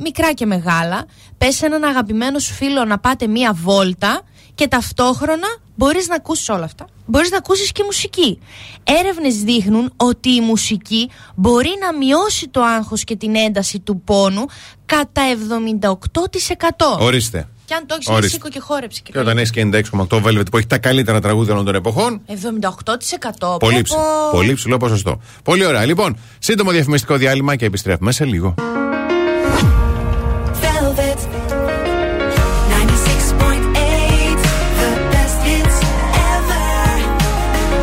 μικρά και μεγάλα. Πες σε έναν αγαπημένο σου φίλο να πάτε μία βόλτα και ταυτόχρονα μπορείς να ακούσεις όλα αυτά. Μπορείς να ακούσεις και μουσική. Έρευνες δείχνουν ότι η μουσική μπορεί να μειώσει το άγχος και την ένταση του πόνου κατά 78%. Ορίστε. Και αν το έχεις Ορίστε. σήκω και χόρεψε. Και Και όταν έχει 96,8 Velvet που έχει τα καλύτερα τραγούδια όλων των εποχών. 78%. Πολύ, Πω, ψη- πω. πολύ ψηλό ποσοστό. Πολύ ωραία. Λοιπόν, σύντομο διαφημιστικό διάλειμμα και επιστρέφουμε σε λίγο. Velvet 96.8, the best hits ever.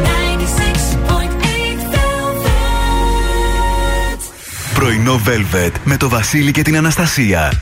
96.8 Velvet. Πρωινό Velvet με το Βασίλη και την Αναστασία.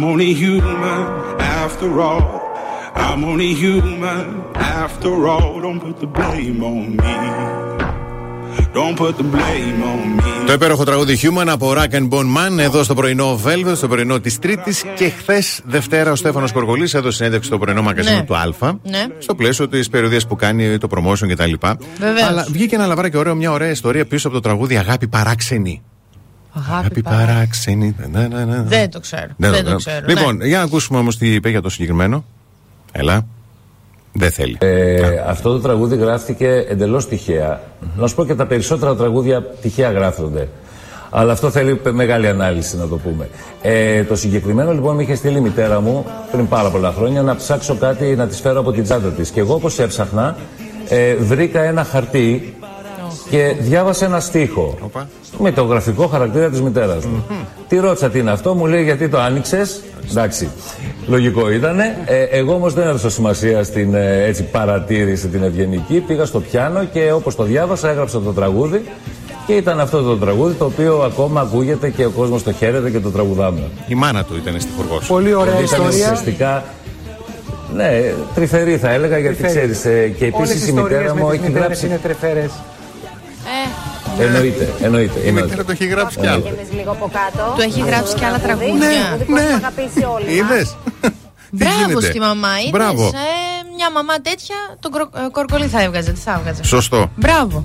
I'm only human after all. I'm only human after all. Don't put the blame on me. Don't put the blame on me. Το υπέροχο τραγούδι Human από Rack and Bone Man εδώ στο πρωινό Velvet, στο πρωινό της Τρίτης και χθες Δευτέρα ο Στέφανος Κοργολής έδωσε συνέντευξη στο πρωινό μαγκαζίνο Ναι. του Α. Ναι. Στο πλαίσιο της περιοδίας που κάνει το promotion κτλ. Βεβαίως. Αλλά βγήκε ένα λαβάρι και ωραίο, μια ωραία ιστορία πίσω από το τραγούδι Αγάπη Παράξενη. Αγάπη, παράξενη. Να, να, να. Δεν το ξέρω. Δεν Δεν το το ξέρω. ξέρω. Λοιπόν, ναι. για να ακούσουμε όμως τι είπε για το συγκεκριμένο. Έλα. Δεν θέλει. Ε, αυτό το τραγούδι γράφτηκε εντελώς τυχαία. Να σου πω και τα περισσότερα τραγούδια τυχαία γράφτονται. Αλλά αυτό θέλει πε- μεγάλη ανάλυση να το πούμε. Ε, το συγκεκριμένο λοιπόν με είχε στείλει η μητέρα μου πριν πάρα πολλά χρόνια να ψάξω κάτι να της φέρω από την τσάντα της. Και εγώ όπως έψαχνα ε, βρήκα ένα χαρτί και διάβασα ένα στίχο με το γραφικό χαρακτήρα της μητέρας μου. Τι ρώτησα τι είναι αυτό, μου λέει γιατί το άνοιξες; Εντάξει, λογικό ήταν. εγώ όμως δεν έδωσα σημασία στην ε, έτσι, παρατήρηση την ευγενική. Πήγα στο πιάνο και όπως το διάβασα έγραψα το τραγούδι και ήταν αυτό το τραγούδι το οποίο ακόμα ακούγεται και ο κόσμος το χαίρεται και το τραγουδάμε. Η μάνα του ήταν στη χορηγό. Πολύ ωραία Ήταν ιστορία. ουσιαστικά ναι, τρυφερή θα έλεγα γιατί Τρυφερή. ξέρεις ε, και Όλες επίσης οι η μητέρα ιστορίες μου με τις έχει μητέρες γράψει είναι τρεφέρες. Εννοείται, εννοείται. Η μητέρα το έχει γράψει κι άλλο. λίγο από κάτω. Του έχει γράψει και άλλα τραγούδια. Ναι, ναι. Είδες; Μπράβο γίνεται; στη μαμά. Είδες, Μπράβο. ε, μια μαμά τέτοια τον κρο- ε, κορκολί θα έβγαζε. Τι θα έβγαζε; Σωστό. Μπράβο.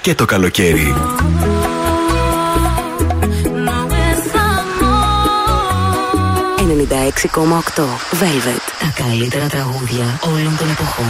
και το καλοκαίρι. Oh, oh, oh, oh, oh, 96,8 Velvet. Τα καλύτερα τραγούδια όλων των εποχών.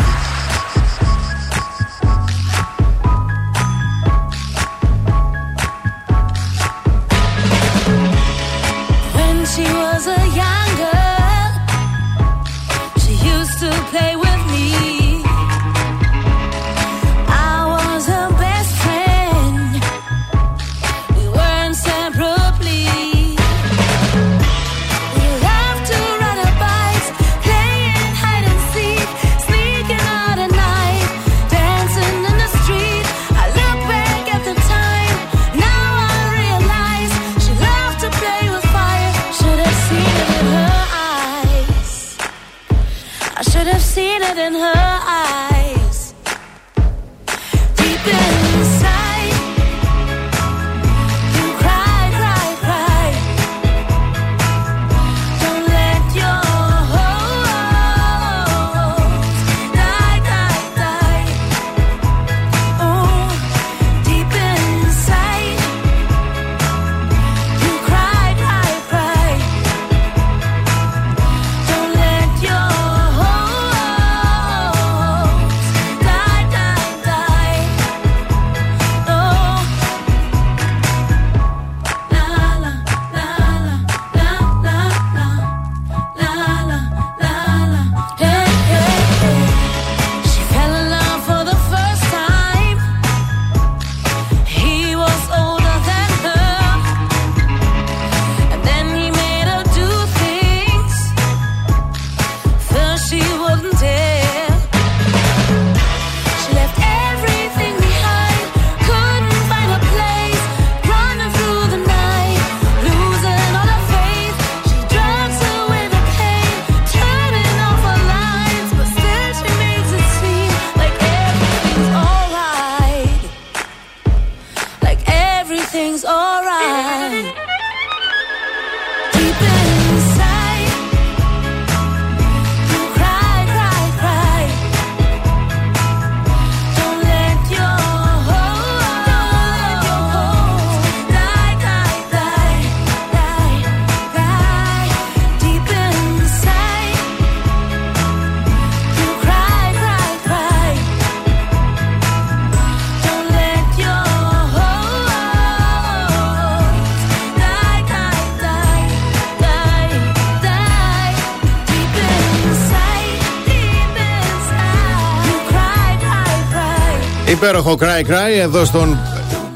Υπέροχο cry cry εδώ στον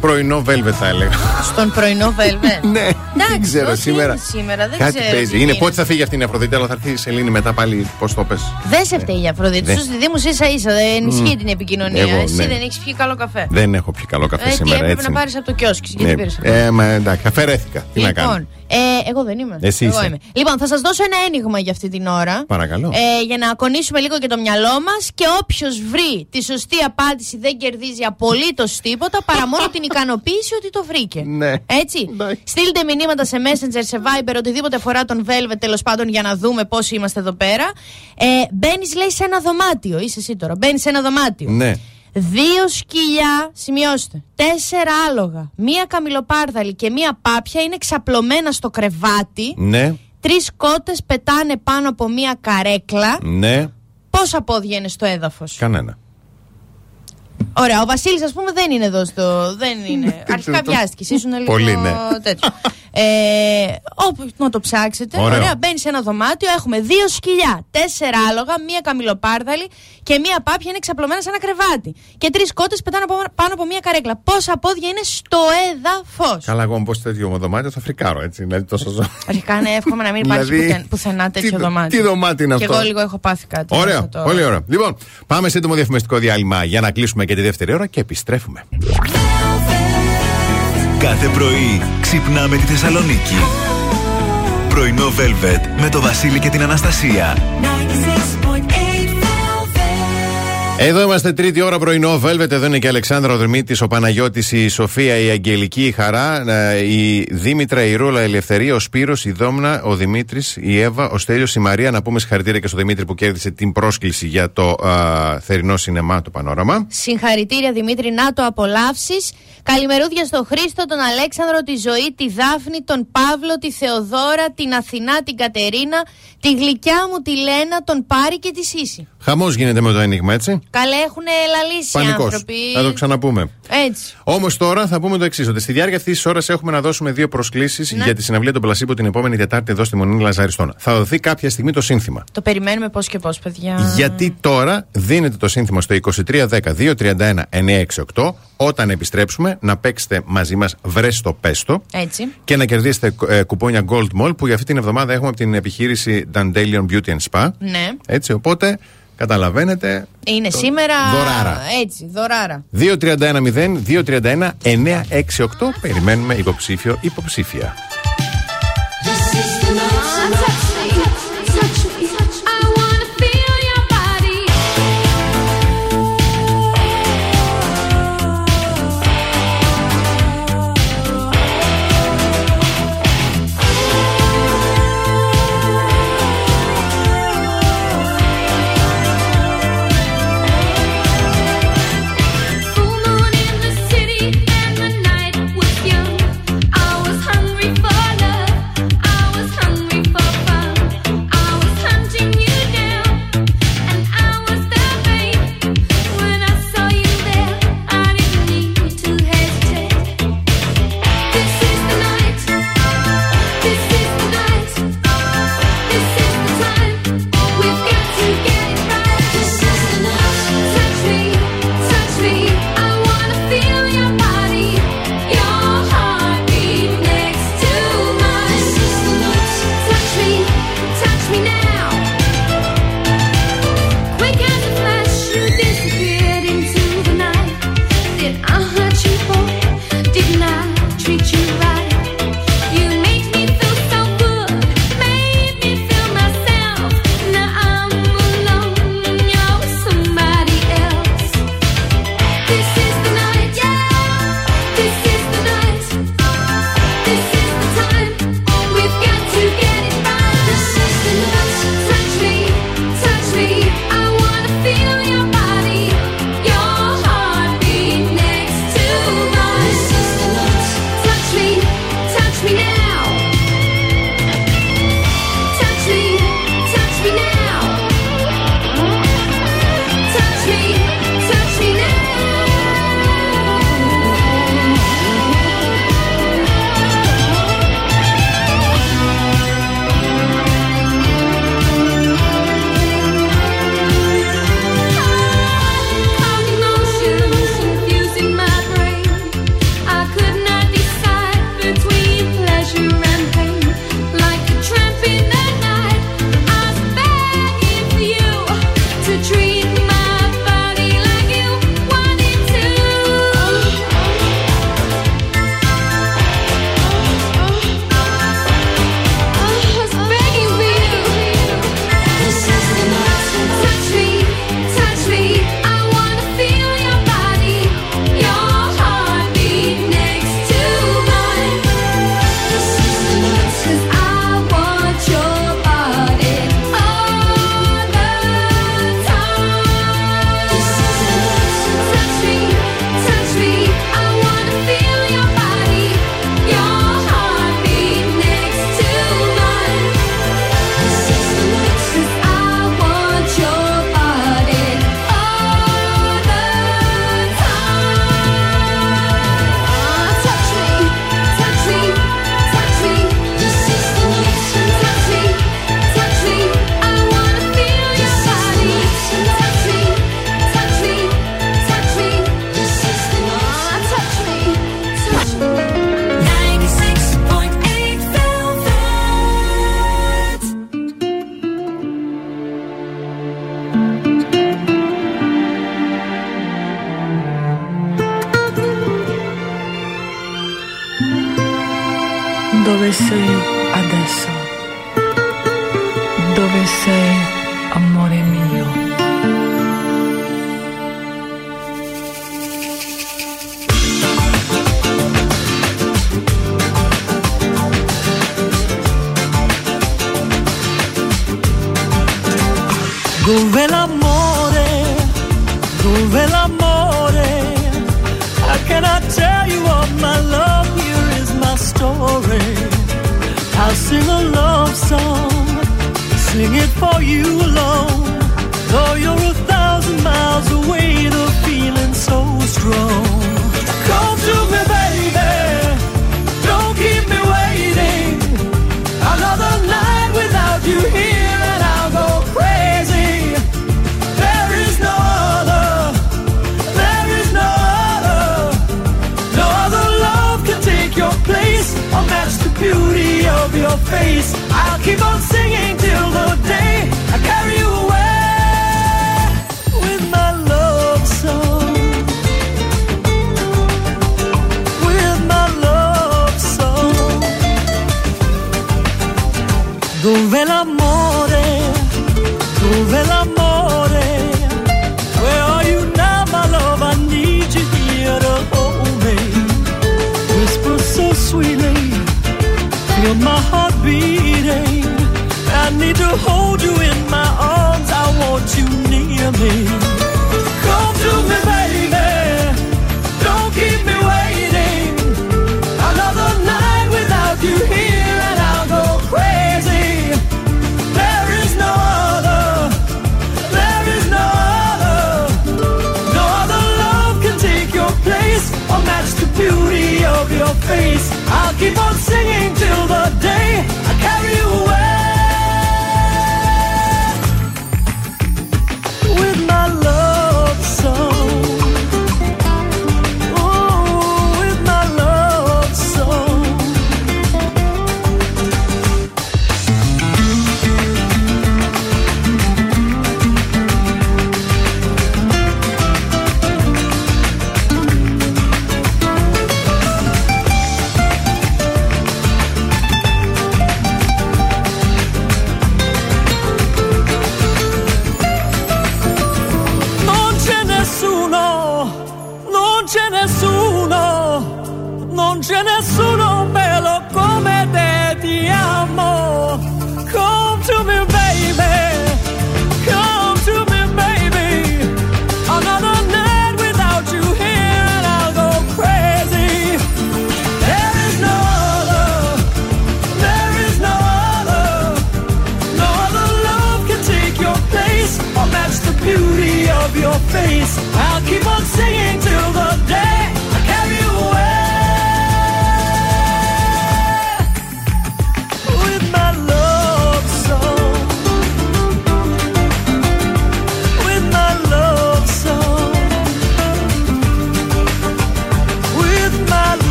πρωινό Velvet θα έλεγα. Στον πρωινό Velvet. ναι, δεν ξέρω όχι, σήμερα. είναι σήμερα, δεν Κάτι ξέρω παίζει. τι Είναι γίνεται. πότε θα φύγει αυτή η Αφροδίτη, αλλά θα έρθει η Σελήνη μετά πάλι. Πώς το πες; Δεν σε φταίει η Αφροδίτη. Ναι. Στου διδήμου ίσα ίσα δεν ισχύει Μμ. την επικοινωνία. Εγώ, Εσύ ναι. δεν έχεις πιει καλό καφέ. Δεν έχω πιει καλό καφέ Ε, τι σήμερα. έπρεπε Έτσι. να πάρεις από το κιόσκι. Γιατί Ναι. πήρες αυτό. Ε, μα εντάξει, αφαιρέθηκα. Τι να κάνω; Λοιπόν, ε, εγώ δεν είμαι. Εσύ εγώ είσαι. είμαι. Λοιπόν, θα σας δώσω ένα ένιγμα για αυτή την ώρα. Παρακαλώ. Ε, για να κονίσουμε λίγο και το μυαλό μας και όποιος βρει τη σωστή απάντηση δεν κερδίζει απολύτως τίποτα παρά μόνο την ικανοποίηση ότι το βρήκε. Ναι. Έτσι. Στείλτε μηνύματα σε Messenger, σε Viber, οτιδήποτε αφορά τον Velvet τέλος πάντων για να δούμε πόσοι είμαστε εδώ πέρα. Ε, Μπαίνεις, λέει, σε ένα δωμάτιο. Είσαι εσύ τώρα. Μπαίνεις σε ένα δωμάτιο. Ναι. Δύο σκυλιά, σημειώστε. Τέσσερα άλογα. Μία καμιλοπάρδαλη και μία πάπια είναι ξαπλωμένα στο κρεβάτι. Ναι. Τρεις κότες πετάνε πάνω από μία καρέκλα. Ναι. Πόσα πόδια είναι στο έδαφος; Κανένα. Ωραία, ο Βασίλης, ας πούμε, δεν είναι εδώ στο. Δεν είναι. Αρχικά το- βιάστηκε, ήσουν λίγο Πολύ, ναι. τέτοιο. Ε, όπου να το ψάξετε. Ωραίο. Ωραία, μπαίνει σε ένα δωμάτιο. Έχουμε δύο σκυλιά, τέσσερα άλογα, μία καμιλοπάρδαλη και μία πάπια είναι ξαπλωμένα σε ένα κρεβάτι. Και τρεις κότες πετάνε από- πάνω από μία καρέκλα. Πόσα πόδια είναι στο έδαφος. Καλά, εγώ πω τέτοιο δωμάτιο θα φρικάρω έτσι. Δηλαδή τόσο ζω. Αρχικά είναι εύχομαι να μην υπάρχει Δηλαδή, πουθεν- πουθενά τέτοιο τι- δωμάτιο. τι δωμάτιο είναι Και αυτό; εγώ λίγο έχω πάθει κάτι. Ωραία, μέσα το- πολύ ωραία. Λοιπόν, πάμε σύντομο διαφημιστικό διάλειμμα για να κλείσουμε και τη δεύτερη ώρα και επιστρέφουμε. Κάθε πρωί ξυπνάμε τη Θεσσαλονίκη. Πρωινό Velvet με το Βασίλη και την Αναστασία. Εδώ είμαστε τρίτη ώρα πρωινό. Velvet, εδώ είναι και η Αλεξάνδρα ο Δρυμίτης, ο Παναγιώτης, η Σοφία, η Αγγελική, η Χαρά, ε, η Δήμητρα, η Ρούλα, η Ελευθερία, ο Σπύρος, η Δόμνα, ο Δημήτρης, η Εύα, ο Στέλιος, η Μαρία. Να πούμε συγχαρητήρια και στο Δημήτρη που κέρδισε την πρόσκληση για το α, θερινό σινεμά, το πανόραμα. Συγχαρητήρια Δημήτρη, να το απολαύσεις. Καλημερούδια στον Χρήστο, τον Αλέξανδρο, τη Ζωή, τη Δάφνη, τον Παύλο, τη Θεοδόρα, την Αθηνά, την Κατερίνα, τη γλυκιά μου τη Λένα, τον Πάρη και τη Σύση. Χαμός γίνεται με το ένιγμα, έτσι. Καλέ έχουν λαλήσει οι Πανικός. άνθρωποι. Θα το ξαναπούμε. Έτσι. Όμως τώρα θα πούμε το εξής: Ότι στη διάρκεια αυτής της ώρας έχουμε να δώσουμε δύο προσκλήσεις Ναι. για τη συναυλία των Πλασίμπο την επόμενη Τετάρτη εδώ στη Μονή Λαζαριστών. Θα δοθεί κάποια στιγμή το σύνθημα. Το περιμένουμε πώς και πώς, παιδιά. Γιατί τώρα δίνετε το σύνθημα στο 2310-231-968 όταν επιστρέψουμε να παίξετε μαζί μας βρέστο πέστο Έτσι. και να κερδίσετε ε, κουπόνια Gold Mall που για αυτή την εβδομάδα έχουμε από την επιχείρηση Dandelion Beauty and Spa. Ναι. Έτσι, οπότε καταλαβαίνετε. Είναι το- σήμερα. δωράρα. Έτσι, δωράρα. 231-0-231-968. Περιμένουμε υποψήφιο υποψήφια. Full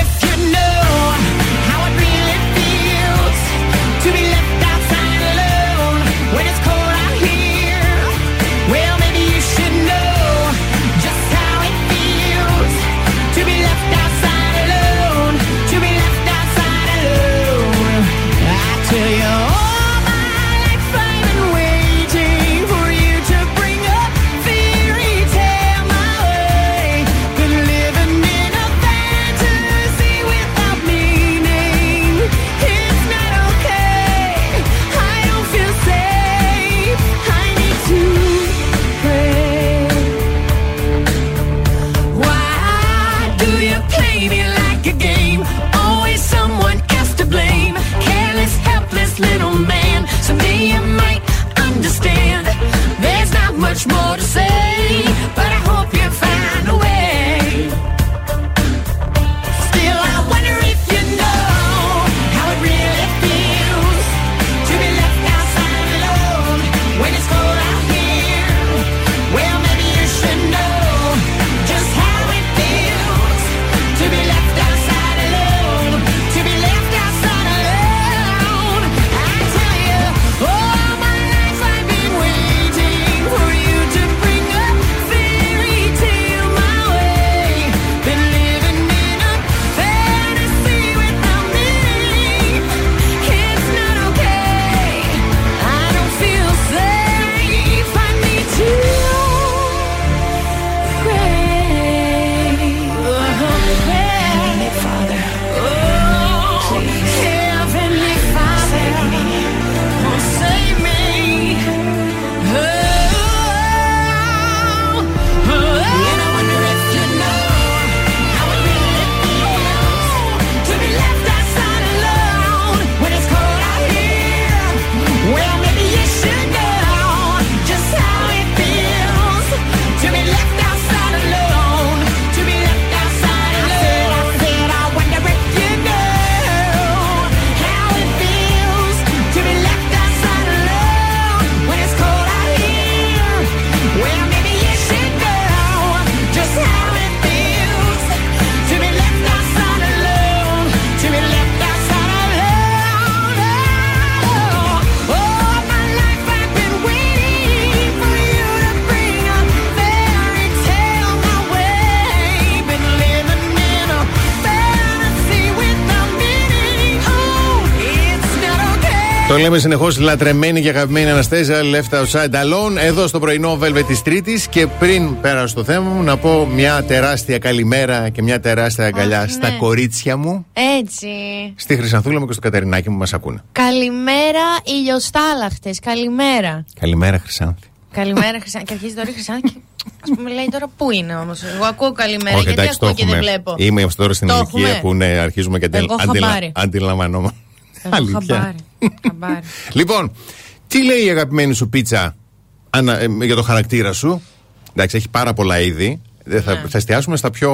if Το λέμε συνεχώς λατρεμένη και αγαπημένη Αναστέζα Left Outside Alone εδώ στο πρωινό Velvet της Τρίτης. Και πριν πέρασω στο θέμα μου, να πω μια τεράστια καλημέρα και μια τεράστια αγκαλιά στα ναι. κορίτσια μου, Έτσι. στη Χρυσανθούλα μου και στο Κατερινάκι μου μας ακούνε. Καλημέρα ηλιοστάλαχτες. Καλημέρα. Καλημέρα, Χρυσάνθη. Καλημέρα Χρυσάνθη. Και αρχίζει τώρα η Χρυσάνθη και ας πούμε λέει τώρα πού είναι όμως; Εγώ ακούω καλημέρα Όχι, γιατί εντάξει, το ακούω και δεν έχουμε. βλέπω. Είμαι τώρα στην Το ηλικία έχουμε. που ναι, αρχίζουμε και Εγώ χαμπάρι. αντιλαμβανόμαστε. Εγώ Αλήθεια. Χαμπάρι. Χαμπάρι. Λοιπόν, τι λέει η αγαπημένη σου πίτσα ανα- ε, για το χαρακτήρα σου; Εντάξει, έχει πάρα πολλά είδη. Δεν θα, Ναι. θα εστιάσουμε στα πιο.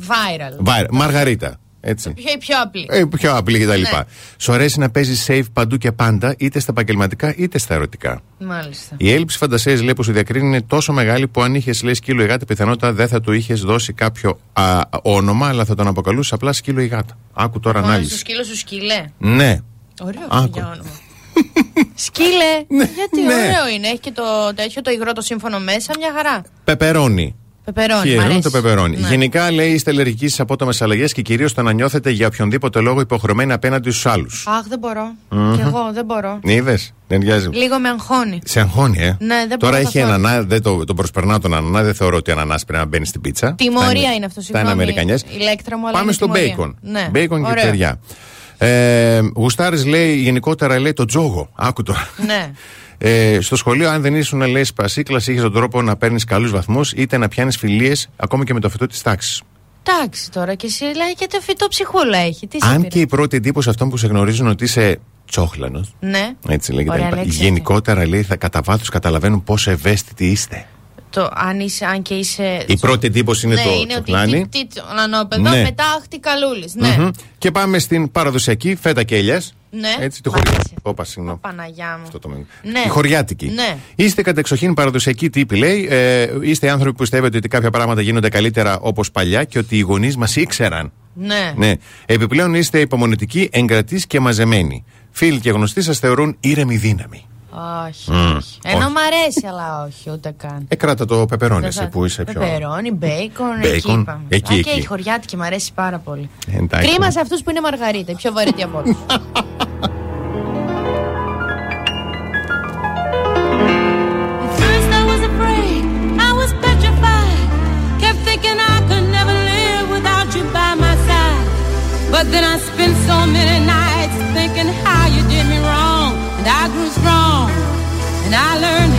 Viral. Βάρ, μαργαρίτα. Έτσι. Ποιο η πιο απλή. Ε, πιο απλή κτλ. Ναι. Σου αρέσει να παίζεις safe παντού και πάντα, είτε στα επαγγελματικά είτε στα ερωτικά. Μάλιστα. Η έλλειψη φαντασίας λέει που σου διακρίνει είναι τόσο μεγάλη που αν είχες λέει σκύλο ή γάτα, πιθανότατα δεν θα του είχες δώσει κάποιο α, όνομα, αλλά θα τον αποκαλούσες απλά σκύλο ή γάτα. Άκου τώρα Μόνο στο ανάλυση. σκύλο σου σκύλε. Ναι. Ωραίο Άκου. αυτό για όνομα. Σκύλε. Γιατί ναι. ωραίο είναι. Έχει και το τέτοιο το υγρό το σύμφωνο μέσα. Μια χαρά. Πεπερώνει. Πεπερώνει. μ' Χειρώνει αρέσει. το πεπερώνει. Ναι. Γενικά λέει είστε αλλεργικοί στι απότομες αλλαγές και κυρίως το να νιώθετε για οποιονδήποτε λόγο υποχρεωμένοι απέναντι στους άλλους. Αχ, δεν μπορώ. Μμμ. Κι εγώ δεν μπορώ. Είδες, δεν βιάζει. Λίγο με αγχώνει. Σε αγχώνει, ε. Ναι, δεν Τώρα μπορώ έχει καθόλου. ανανά, δεν το, τον προσπερνά τον ανανά, δεν θεωρώ ότι ανανάς πρέπει να μπαίνει στην πίτσα. Τιμωρία είναι αυτό, Αυτά είναι συγγνώμη. Αμερικανιές. Η λέκτρα μου, αλλά Πάμε είναι στο τιμωρία. μπέικον. Ναι. Μπέικον και Ωραίο. ταιριά. Ε, Γουστάρης λέει γενικότερα λέει το τζόγο. Άκου τώρα. Ναι. Ε, στο σχολείο, αν δεν ήσουν λέει σπασίκλας, είχες τον τρόπο να παίρνεις καλούς βαθμούς είτε να πιάνεις φιλίες ακόμα και με το φυτό της τάξης. Εντάξει τώρα και εσύ λέει και το φυτό ψυχούλα έχει. Τι σε Αν πειράζει. και η πρώτη εντύπωση αυτών που σε γνωρίζουν ότι είσαι τσόχλανος. Ναι. Έτσι λέγεται. Ωραία λοιπά. λέξη. Γενικότερα λέει θα κατά βάθος καταλαβαίνουν πόσο ευαίσθητοι είστε. Το αν, είσαι, αν και είσαι. Η πρώτη εντύπωση είναι ναι, το είναι ότι τσοκλάνι. τι, τι, νανόπεδο, Ναι. μετά αχτι καλούλης. Ναι. Μμμ. Και πάμε στην παραδοσιακή φέτα και ελιές. Ναι. Έτσι, τη Μ' χωριά. αρέσει. Όπα, συγγνώμη. Παναγιά μου. Αυτό το μέγα. Ναι. Η χωριάτικη. Ναι. Είστε κατεξοχήν παραδοσιακοί τύποι, λέει. Ε, είστε άνθρωποι που πιστεύετε ότι κάποια πράγματα γίνονται καλύτερα όπως παλιά και ότι οι γονείς μας ήξεραν. Ναι. Ναι. Επιπλέον είστε υπομονετικοί, εγκρατείς και μαζεμένοι. Φίλοι και γνωστοί σας θεωρούν ήρεμη δύναμη. Όχι, Μμ, όχι. Ενώ όχι. μ' αρέσει, αλλά όχι, ούτε καν. Ε, κράτα το πεπερόνι, Δεν εσύ θα- που είσαι πιο. Πεπερώνι, μπέικον, Μπέικον, εκεί είπαμε. εκεί, Α, εκεί. και η χωριάτικη μου αρέσει πάρα πολύ. Ε, εντάξει. Κρίμα σε αυτούς που είναι μαργαρίτα, η πιο βαρετή από όλους. First I was afraid, I was petrified. Kept thinking I could never live without you by my side. But then I spent so many nights thinking And I grew strong. And I learned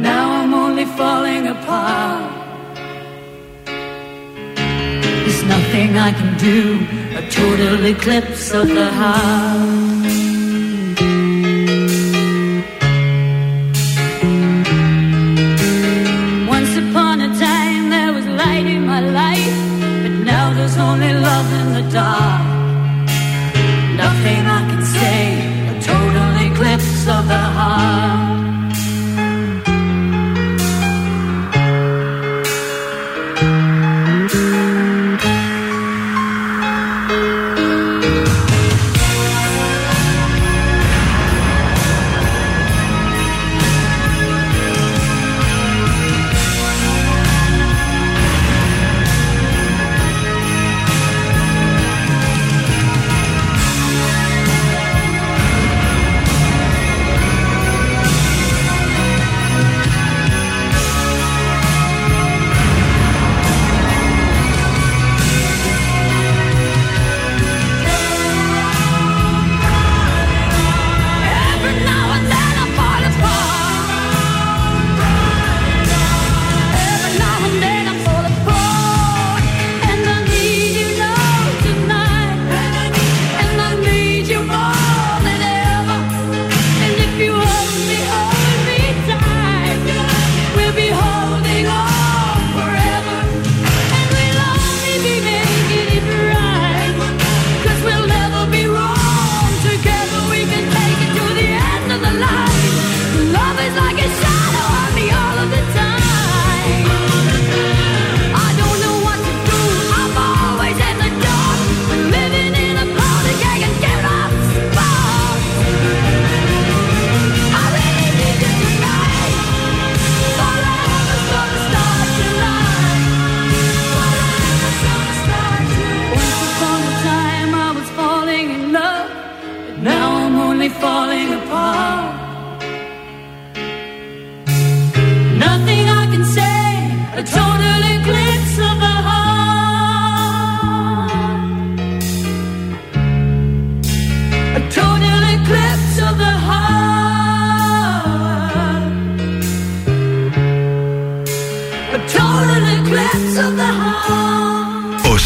Now I'm only falling apart. There's nothing I can do, a total eclipse of the heart. Once upon a time there was light in my life, but now there's only love in the dark.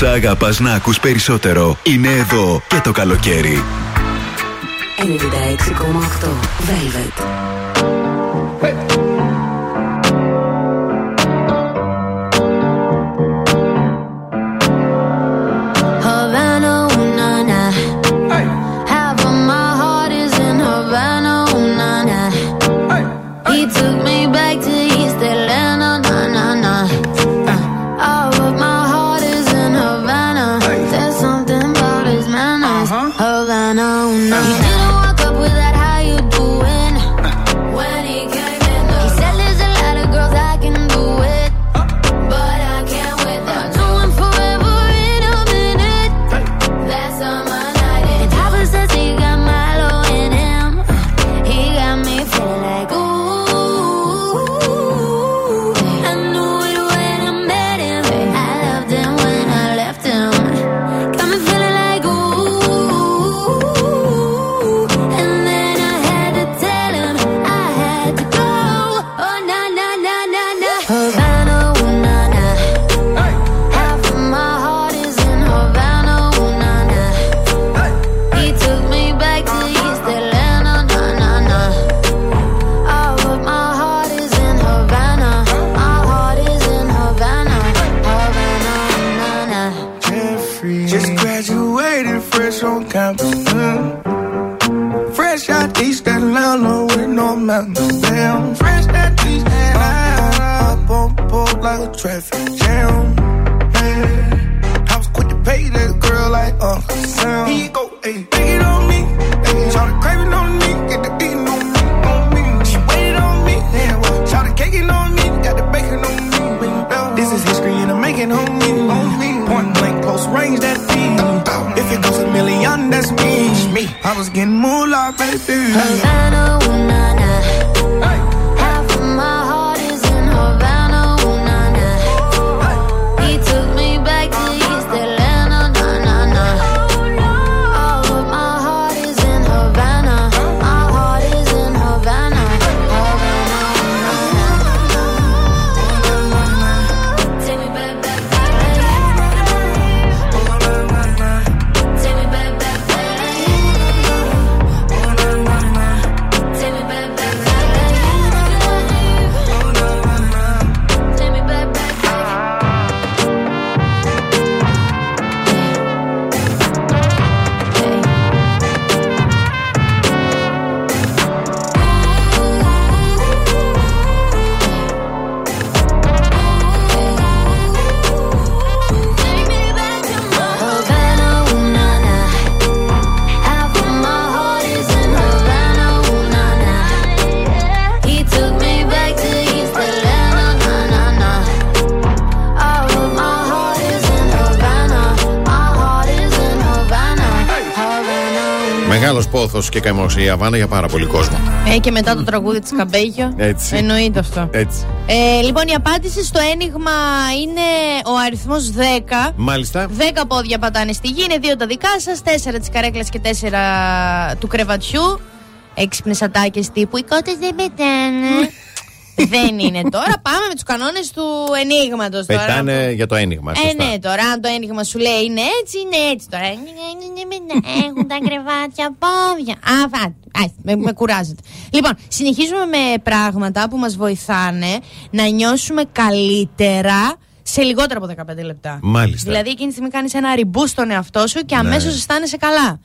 όσα αγαπάς να ακούς περισσότερο είναι εδώ και το καλοκαίρι. 96,8 Velvet. Μεγάλο πόθο και καημό η Αβάνα για πάρα πολύ κόσμο. Ε, και μετά το τραγούδι της Καμπέγιο. Έτσι. Εννοείται αυτό. Έτσι. Ε, λοιπόν, η απάντηση στο ένιγμα είναι ο αριθμός 10. Μάλιστα. 10 πόδια πατάνε στη γη, είναι δύο τα δικά σας, 4 τη καρέκλα και 4 του κρεβατιού. Έξυπνες ατάκες τύπου Οι κότες δεν πετάνε. Δεν είναι τώρα. Πάμε με τους κανόνες του ενίγματος τώρα. Πετάνε για το ένιγμα. Ε, σωστά. ναι, τώρα αν το ένιγμα σου λέει είναι έτσι, είναι έτσι τώρα. Έχουν τα κρεβάτια πόδια. Α, φάτε. Α, με, με κουράζετε. Λοιπόν, συνεχίζουμε με πράγματα που μας βοηθάνε να νιώσουμε καλύτερα σε λιγότερο από 15 λεπτά. Μάλιστα. Δηλαδή, εκείνη τη στιγμή κάνεις ένα ριμπού στον εαυτό σου και αμέσως Ναι. αισθάνεσαι καλά.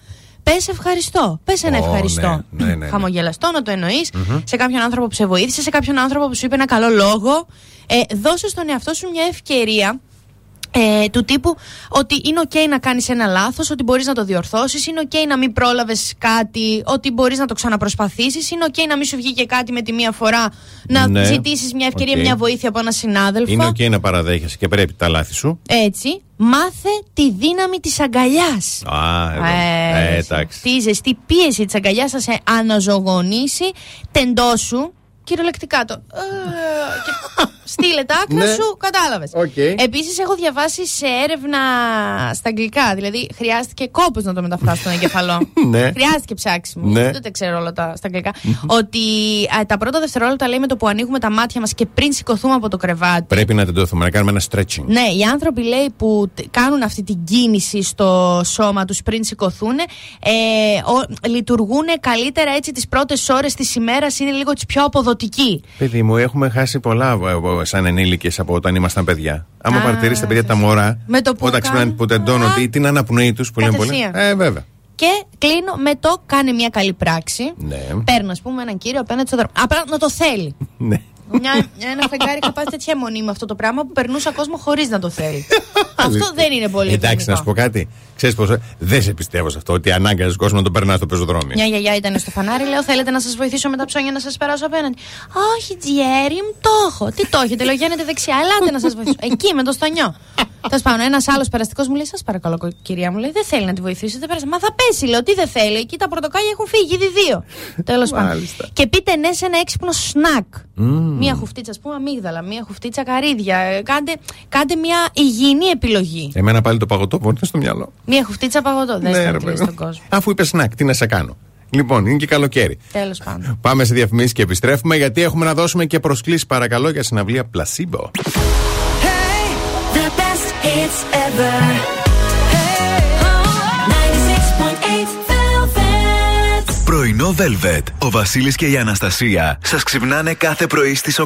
Πες ευχαριστώ. Πες ένα Ω, ευχαριστώ. ναι, ναι, ναι, ναι. Χαμογελαστό να το εννοείς Μμμ. σε κάποιον άνθρωπο που σε βοήθησε, σε κάποιον άνθρωπο που σου είπε ένα καλό λόγο. Ε, δώσε στον εαυτό σου μια ευκαιρία ε, του τύπου ότι είναι ok να κάνεις ένα λάθος, ότι μπορείς να το διορθώσεις, είναι ok να μην πρόλαβες κάτι, ότι μπορείς να το ξαναπροσπαθήσεις, είναι ok να μην σου βγει και κάτι με τη μία φορά, να Ναι. ζητήσεις μια ευκαιρία, Οκ. μια βοήθεια από έναν συνάδελφο. Είναι οκ να παραδέχεσαι και πρέπει τα λάθη σου. Έτσι, μάθε τη δύναμη της αγκαλιάς. Α, εδώ. Ε, Ε, εντάξει. Αυτή η ζεστή πίεση της αγκαλιάς θα σε αναζωογονήσει. Τεντώσου. Κυριολεκτικά το. ε, και στείλε τα άκρα Ναι. σου, κατάλαβες. Οκ. Επίσης, έχω διαβάσει σε έρευνα στα αγγλικά. Δηλαδή, χρειάστηκε κόπος να το μεταφράσω στον εγκέφαλο. Ναι. Χρειάστηκε ψάξιμο. Ναι. Δεν τα ξέρω όλα τα στα αγγλικά. ότι α, τα πρώτα δευτερόλεπτα λέει με το που ανοίγουμε τα μάτια μας και πριν σηκωθούμε από το κρεβάτι. Πρέπει να τεντωθούμε, να κάνουμε ένα stretching. Ναι, οι άνθρωποι λέει που τ- κάνουν αυτή την κίνηση στο σώμα τους πριν σηκωθούν ε, ο- λειτουργούν καλύτερα έτσι τις πρώτες ώρες της ημέρας είναι λίγο τις πιο αποδοτικοί. Παιδί μου, έχουμε χάσει πολλά ε, ε, σαν ενήλικες από όταν ήμασταν παιδιά. Άμα Α, παρατηρήσει τα παιδιά τα μωρά, Με το που όταν ξυπνάνε κάνουν- που τεντώνουν τι- την αναπνοή τους που λένε πολύ. Κατευθείαν. Ε, βέβαια. Και κλείνω με το κάνει μια καλή πράξη. Ναι. Παίρνω, ας πούμε, έναν κύριο απέναντι στον δρόμο. Απλά να το θέλει. Ναι. Μια, ένα φεγγάρι είχα πάθει τέτοια αιμονή με αυτό το πράγμα που περνούσα κόσμος χωρίς να το θέλει. αυτό δεν είναι πολύ Εντάξει, ευγενικό. να σου πω κάτι. Ξέρεις πώς. Δεν σε πιστεύω σε αυτό ότι ανάγκαζε κόσμο να το περνάς στο πεζοδρόμιο. Μια γιαγιά ήταν στο φανάρι, λέω: Θέλετε να σας βοηθήσω με τα ψώνια να σας περάσω απέναντι. Όχι, Τζιέρι, μου το έχω. Τι το έχετε, λέω: Γίνετε δεξιά, ελάτε να σας βοηθήσω. Εκεί με το στανιό. Τέλος πάντων, ένας άλλος περαστικός μου λέει: Σας παρακαλώ, κο- κυρία μου, λέει: Δεν θέλει να τη βοηθήσετε. Πέρασε. Μα θα πέσει, λέω: Τι δεν θέλει. Εκεί τα πορτοκάλια έχουν φύγει, ήδη δύο. Τέλος πάντων. Μάλιστα. Και πείτε ναι σε ένα έξυπνο σνακ. Μμμ. Μία χουφτίτσα, ας πούμε, αμύγδαλα, μία χουφτίτσα καρύδια. Ε, Κάντε, κάντε μια υγιεινή επιλογή. Εμένα πάλι το παγωτό που είναι στο μυαλό. Μία χουφτίτσα παγωτό. Δεν Ναι, ναι, ρε παιδί στον μου. κόσμο. Αφού είπες σνακ, τι να σε κάνω. Λοιπόν, είναι και καλοκαίρι. Τέλος πάντων. Πάμε σε διαφημίσεις και επιστρέφουμε γιατί έχουμε να δώσουμε και προσκλήσεις παρακαλώ για συναυλία Placebo. The best hits ever. Hey, 96.8 Velvet. Πρωινό Velvet. Ο Βασίλης και η Αναστασία σας ξυπνάνε κάθε πρωί στις 8.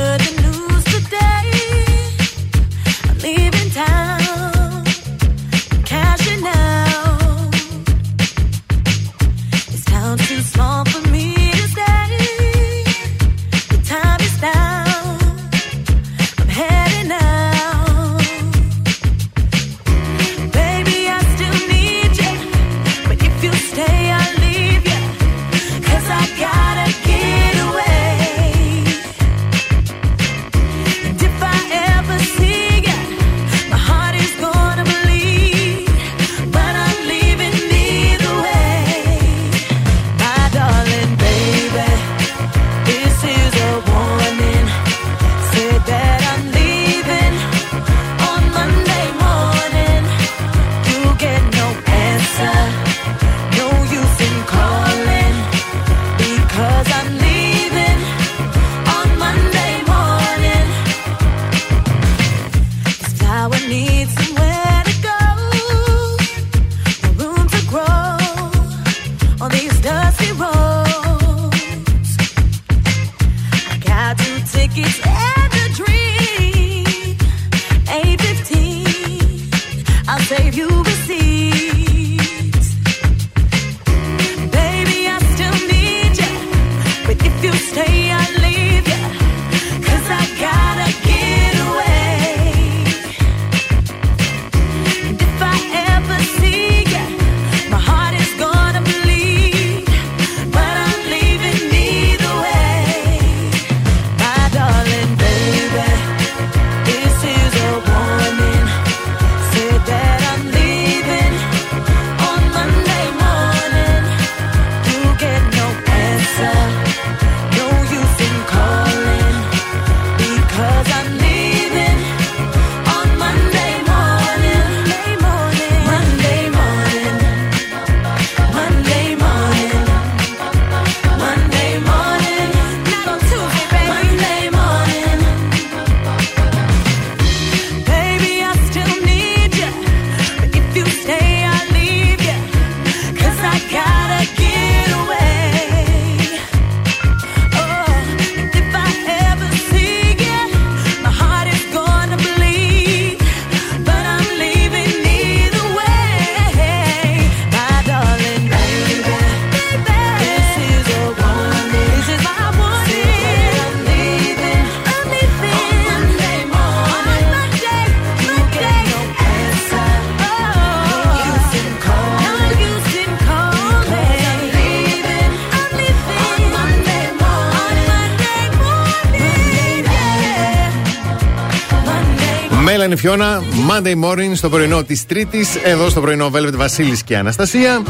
Φιώνα, Monday morning στο πρωινό της Τρίτης, εδώ στο πρωινό Velvet Βασίλης και Αναστασία.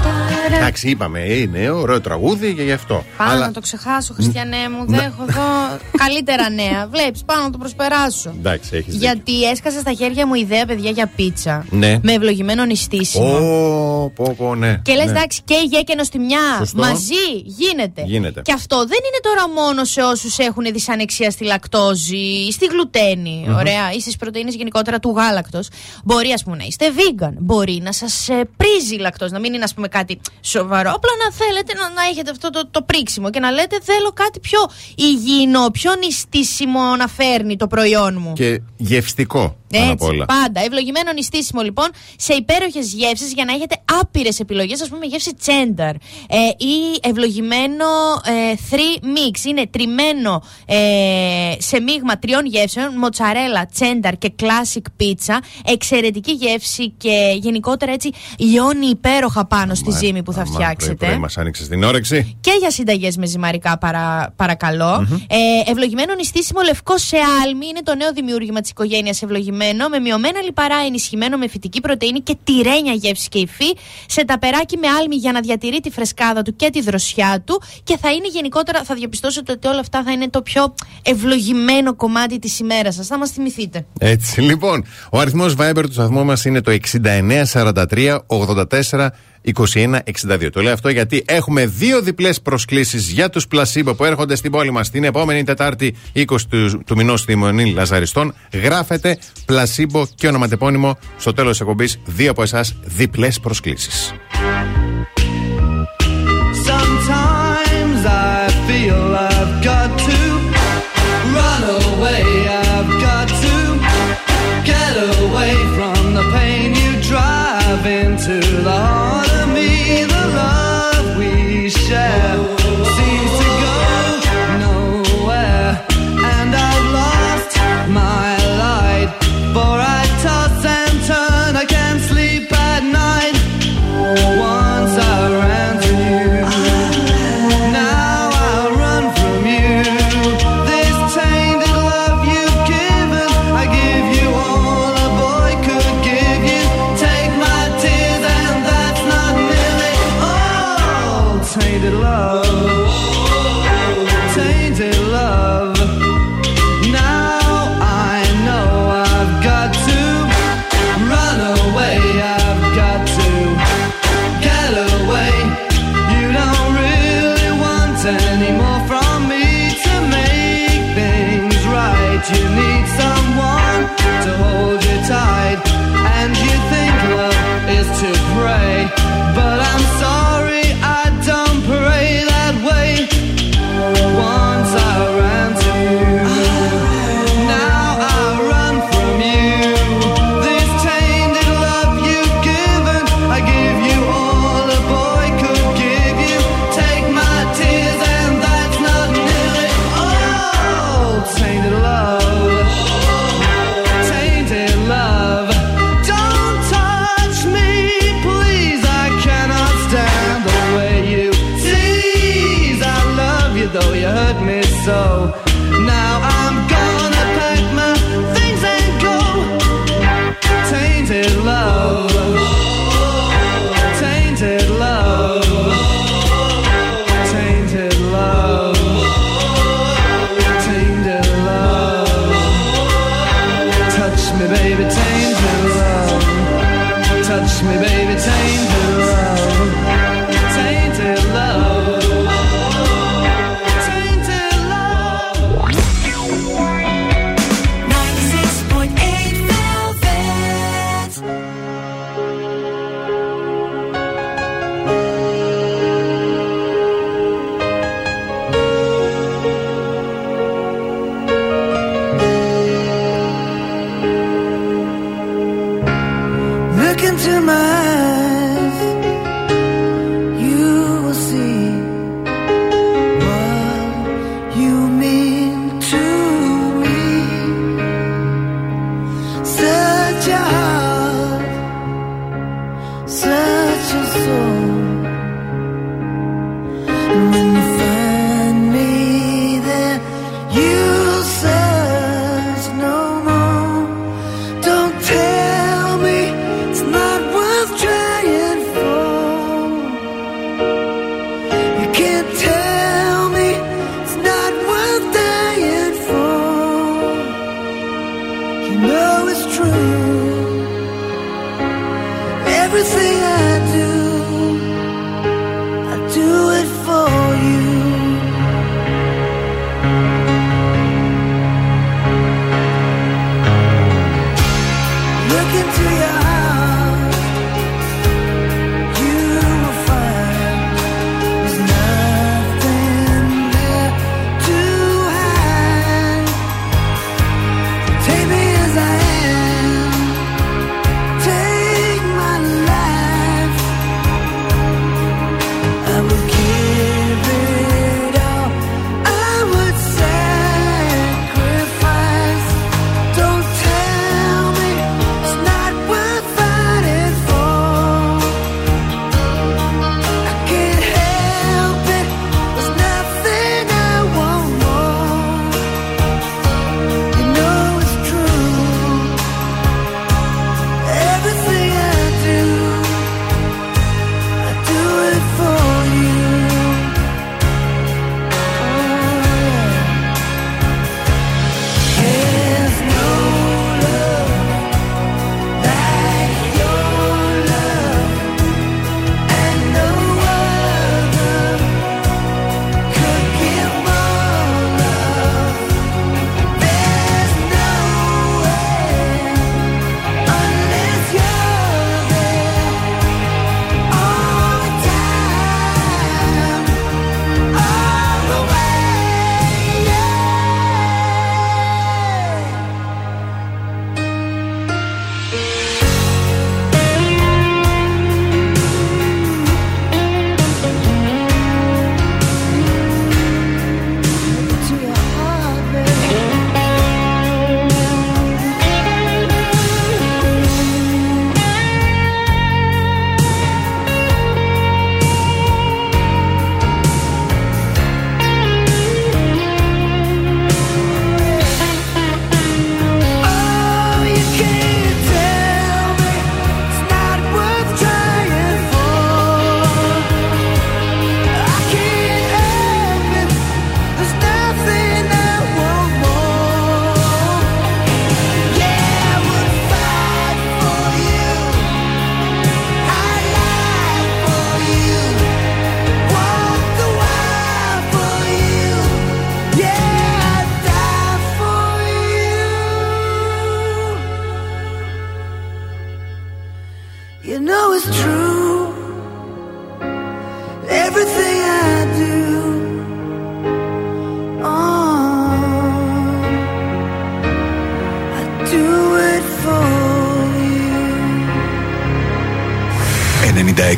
Εντάξει, είπαμε, είναι ωραίο τραγούδι και γι' αυτό. Πάω Αλλά- να το ξεχάσω, Χριστιανέ μου. Δεν έχω εδώ καλύτερα νέα. Βλέπεις, πάω να το προσπεράσω. Εντάξει, έχεις δίκιο. Γιατί έσκασε στα χέρια μου ιδέα, παιδιά, για πίτσα. Ναι. Με ευλογημένο νηστίσιμο. Ω, πω, πω, ναι. Και λες, ναι. εντάξει, και η γέκενος στη μια. Σωστό. Μαζί γίνεται. Γίνεται. Και αυτό δεν είναι τώρα μόνο σε όσους έχουν δυσανεξία στη λακτόζη ή στη γλουτένη. Μμμ. Ωραία. Ή στις πρωτενε γενικότερα του γάλακτος. Μπορεί, ας πούμε, να είστε vegan. Μπορεί να σας πρίζει η λακτόζη. Να μην είναι, ας πούμε, κάτι σοβαρό. Απλά να θέλετε να, να έχετε αυτό το, το πρίξιμο και να λέτε θέλω κάτι πιο υγιεινό, πιο νηστίσιμο να φέρνει το προϊόν μου. Και γευστικό. πάνω απ' Έτσι, όλα. πάντα. Ευλογημένο νηστίσιμο λοιπόν σε υπέροχες γεύσεις για να έχετε άπειρες επιλογές, ας πούμε γεύση τσένταρ. Ε, ή ευλογημένο ε, three mix. Είναι τριμμένο ε, σε μείγμα τριών γεύσεων, μοτσαρέλα, τσένταρ και classic pizza. Εξαιρετική γεύση και γενικότερα έτσι λιώνει υπέροχα πάνω στη ζύμη που θα Αμά, φτιάξετε. πρωί-πρωί μας άνοιξες την όρεξη. Και για συνταγές με ζυμαρικά, παρα, παρακαλώ. Μμμ. Ε, ευλογημένο νηστίσιμο λευκό σε άλμη είναι το νέο δημιούργημα της οικογένειας Ευλογημένο. Με μειωμένα λιπαρά, ενισχυμένο με φυτική πρωτενη και τυρένια γεύση και υφή. Σε ταπεράκι με άλμη για να διατηρεί τη φρεσκάδα του και τη δροσιά του. Και θα είναι γενικότερα, θα διαπιστώσετε ότι όλα αυτά θα είναι το πιο ευλογημένο κομμάτι της ημέρας σας. Θα μας θυμηθείτε. Έτσι, λοιπόν. Ο αριθμός Viber του σταθμού μας είναι το 6943 84 21 62. Το λέω αυτό γιατί έχουμε δύο διπλές προσκλήσεις για τους πλασίμπο που έρχονται στην πόλη μας την επόμενη Τετάρτη 20 του, του μηνός στη Μονή Λαζαριστών. Γράφετε πλασίμπο και ονοματεπώνυμο στο τέλος της εκπομπής. Δύο από εσάς διπλές προσκλήσεις. Sometimes realize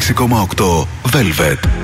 96,8 Velvet.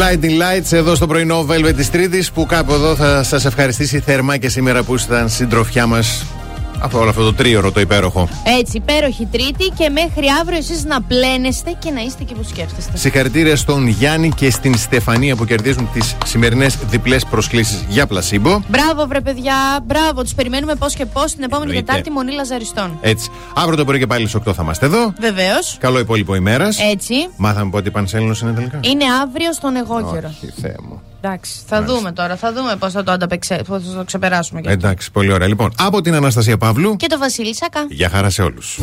Blinding Lights εδώ στο πρωινό Velvet της Τρίτης που κάπου εδώ θα σας ευχαριστήσει θερμά και σήμερα που ήσταν συντροφιά μας αυτό, όλο αυτό το τρίωρο το υπέροχο. Έτσι, υπέροχη Τρίτη και μέχρι αύριο εσείς να πλένεστε και να είστε και που σκέφτεστε. Συγχαρητήρια στον Γιάννη και στην Στεφανία που κερδίζουν τις σημερινές διπλές προσκλήσεις για πλασίμπο. Μπράβο, βρε παιδιά, μπράβο. Τους περιμένουμε πώς και πώς την επόμενη Εννοείται. Τετάρτη Μονή Λαζαριστών. Έτσι. Αύριο το πρωί και πάλι στις 8 θα είμαστε εδώ. Βεβαίως. Καλό υπόλοιπο ημέρας. Έτσι. Μάθαμε πότε η Πανσέλινος είναι τελικά. Είναι αύριο στον εγώκερο. Όχι, Θεέ μου. Εντάξει, θα δούμε τώρα. Θα δούμε πώς θα το ανταπεξε... πώς θα το ξεπεράσουμε. Και, Εντάξει, πολύ ωραία. Λοιπόν, από την Αναστασία Παύλου. και το Βασίλη Σακά. Γεια χαρά σε όλους.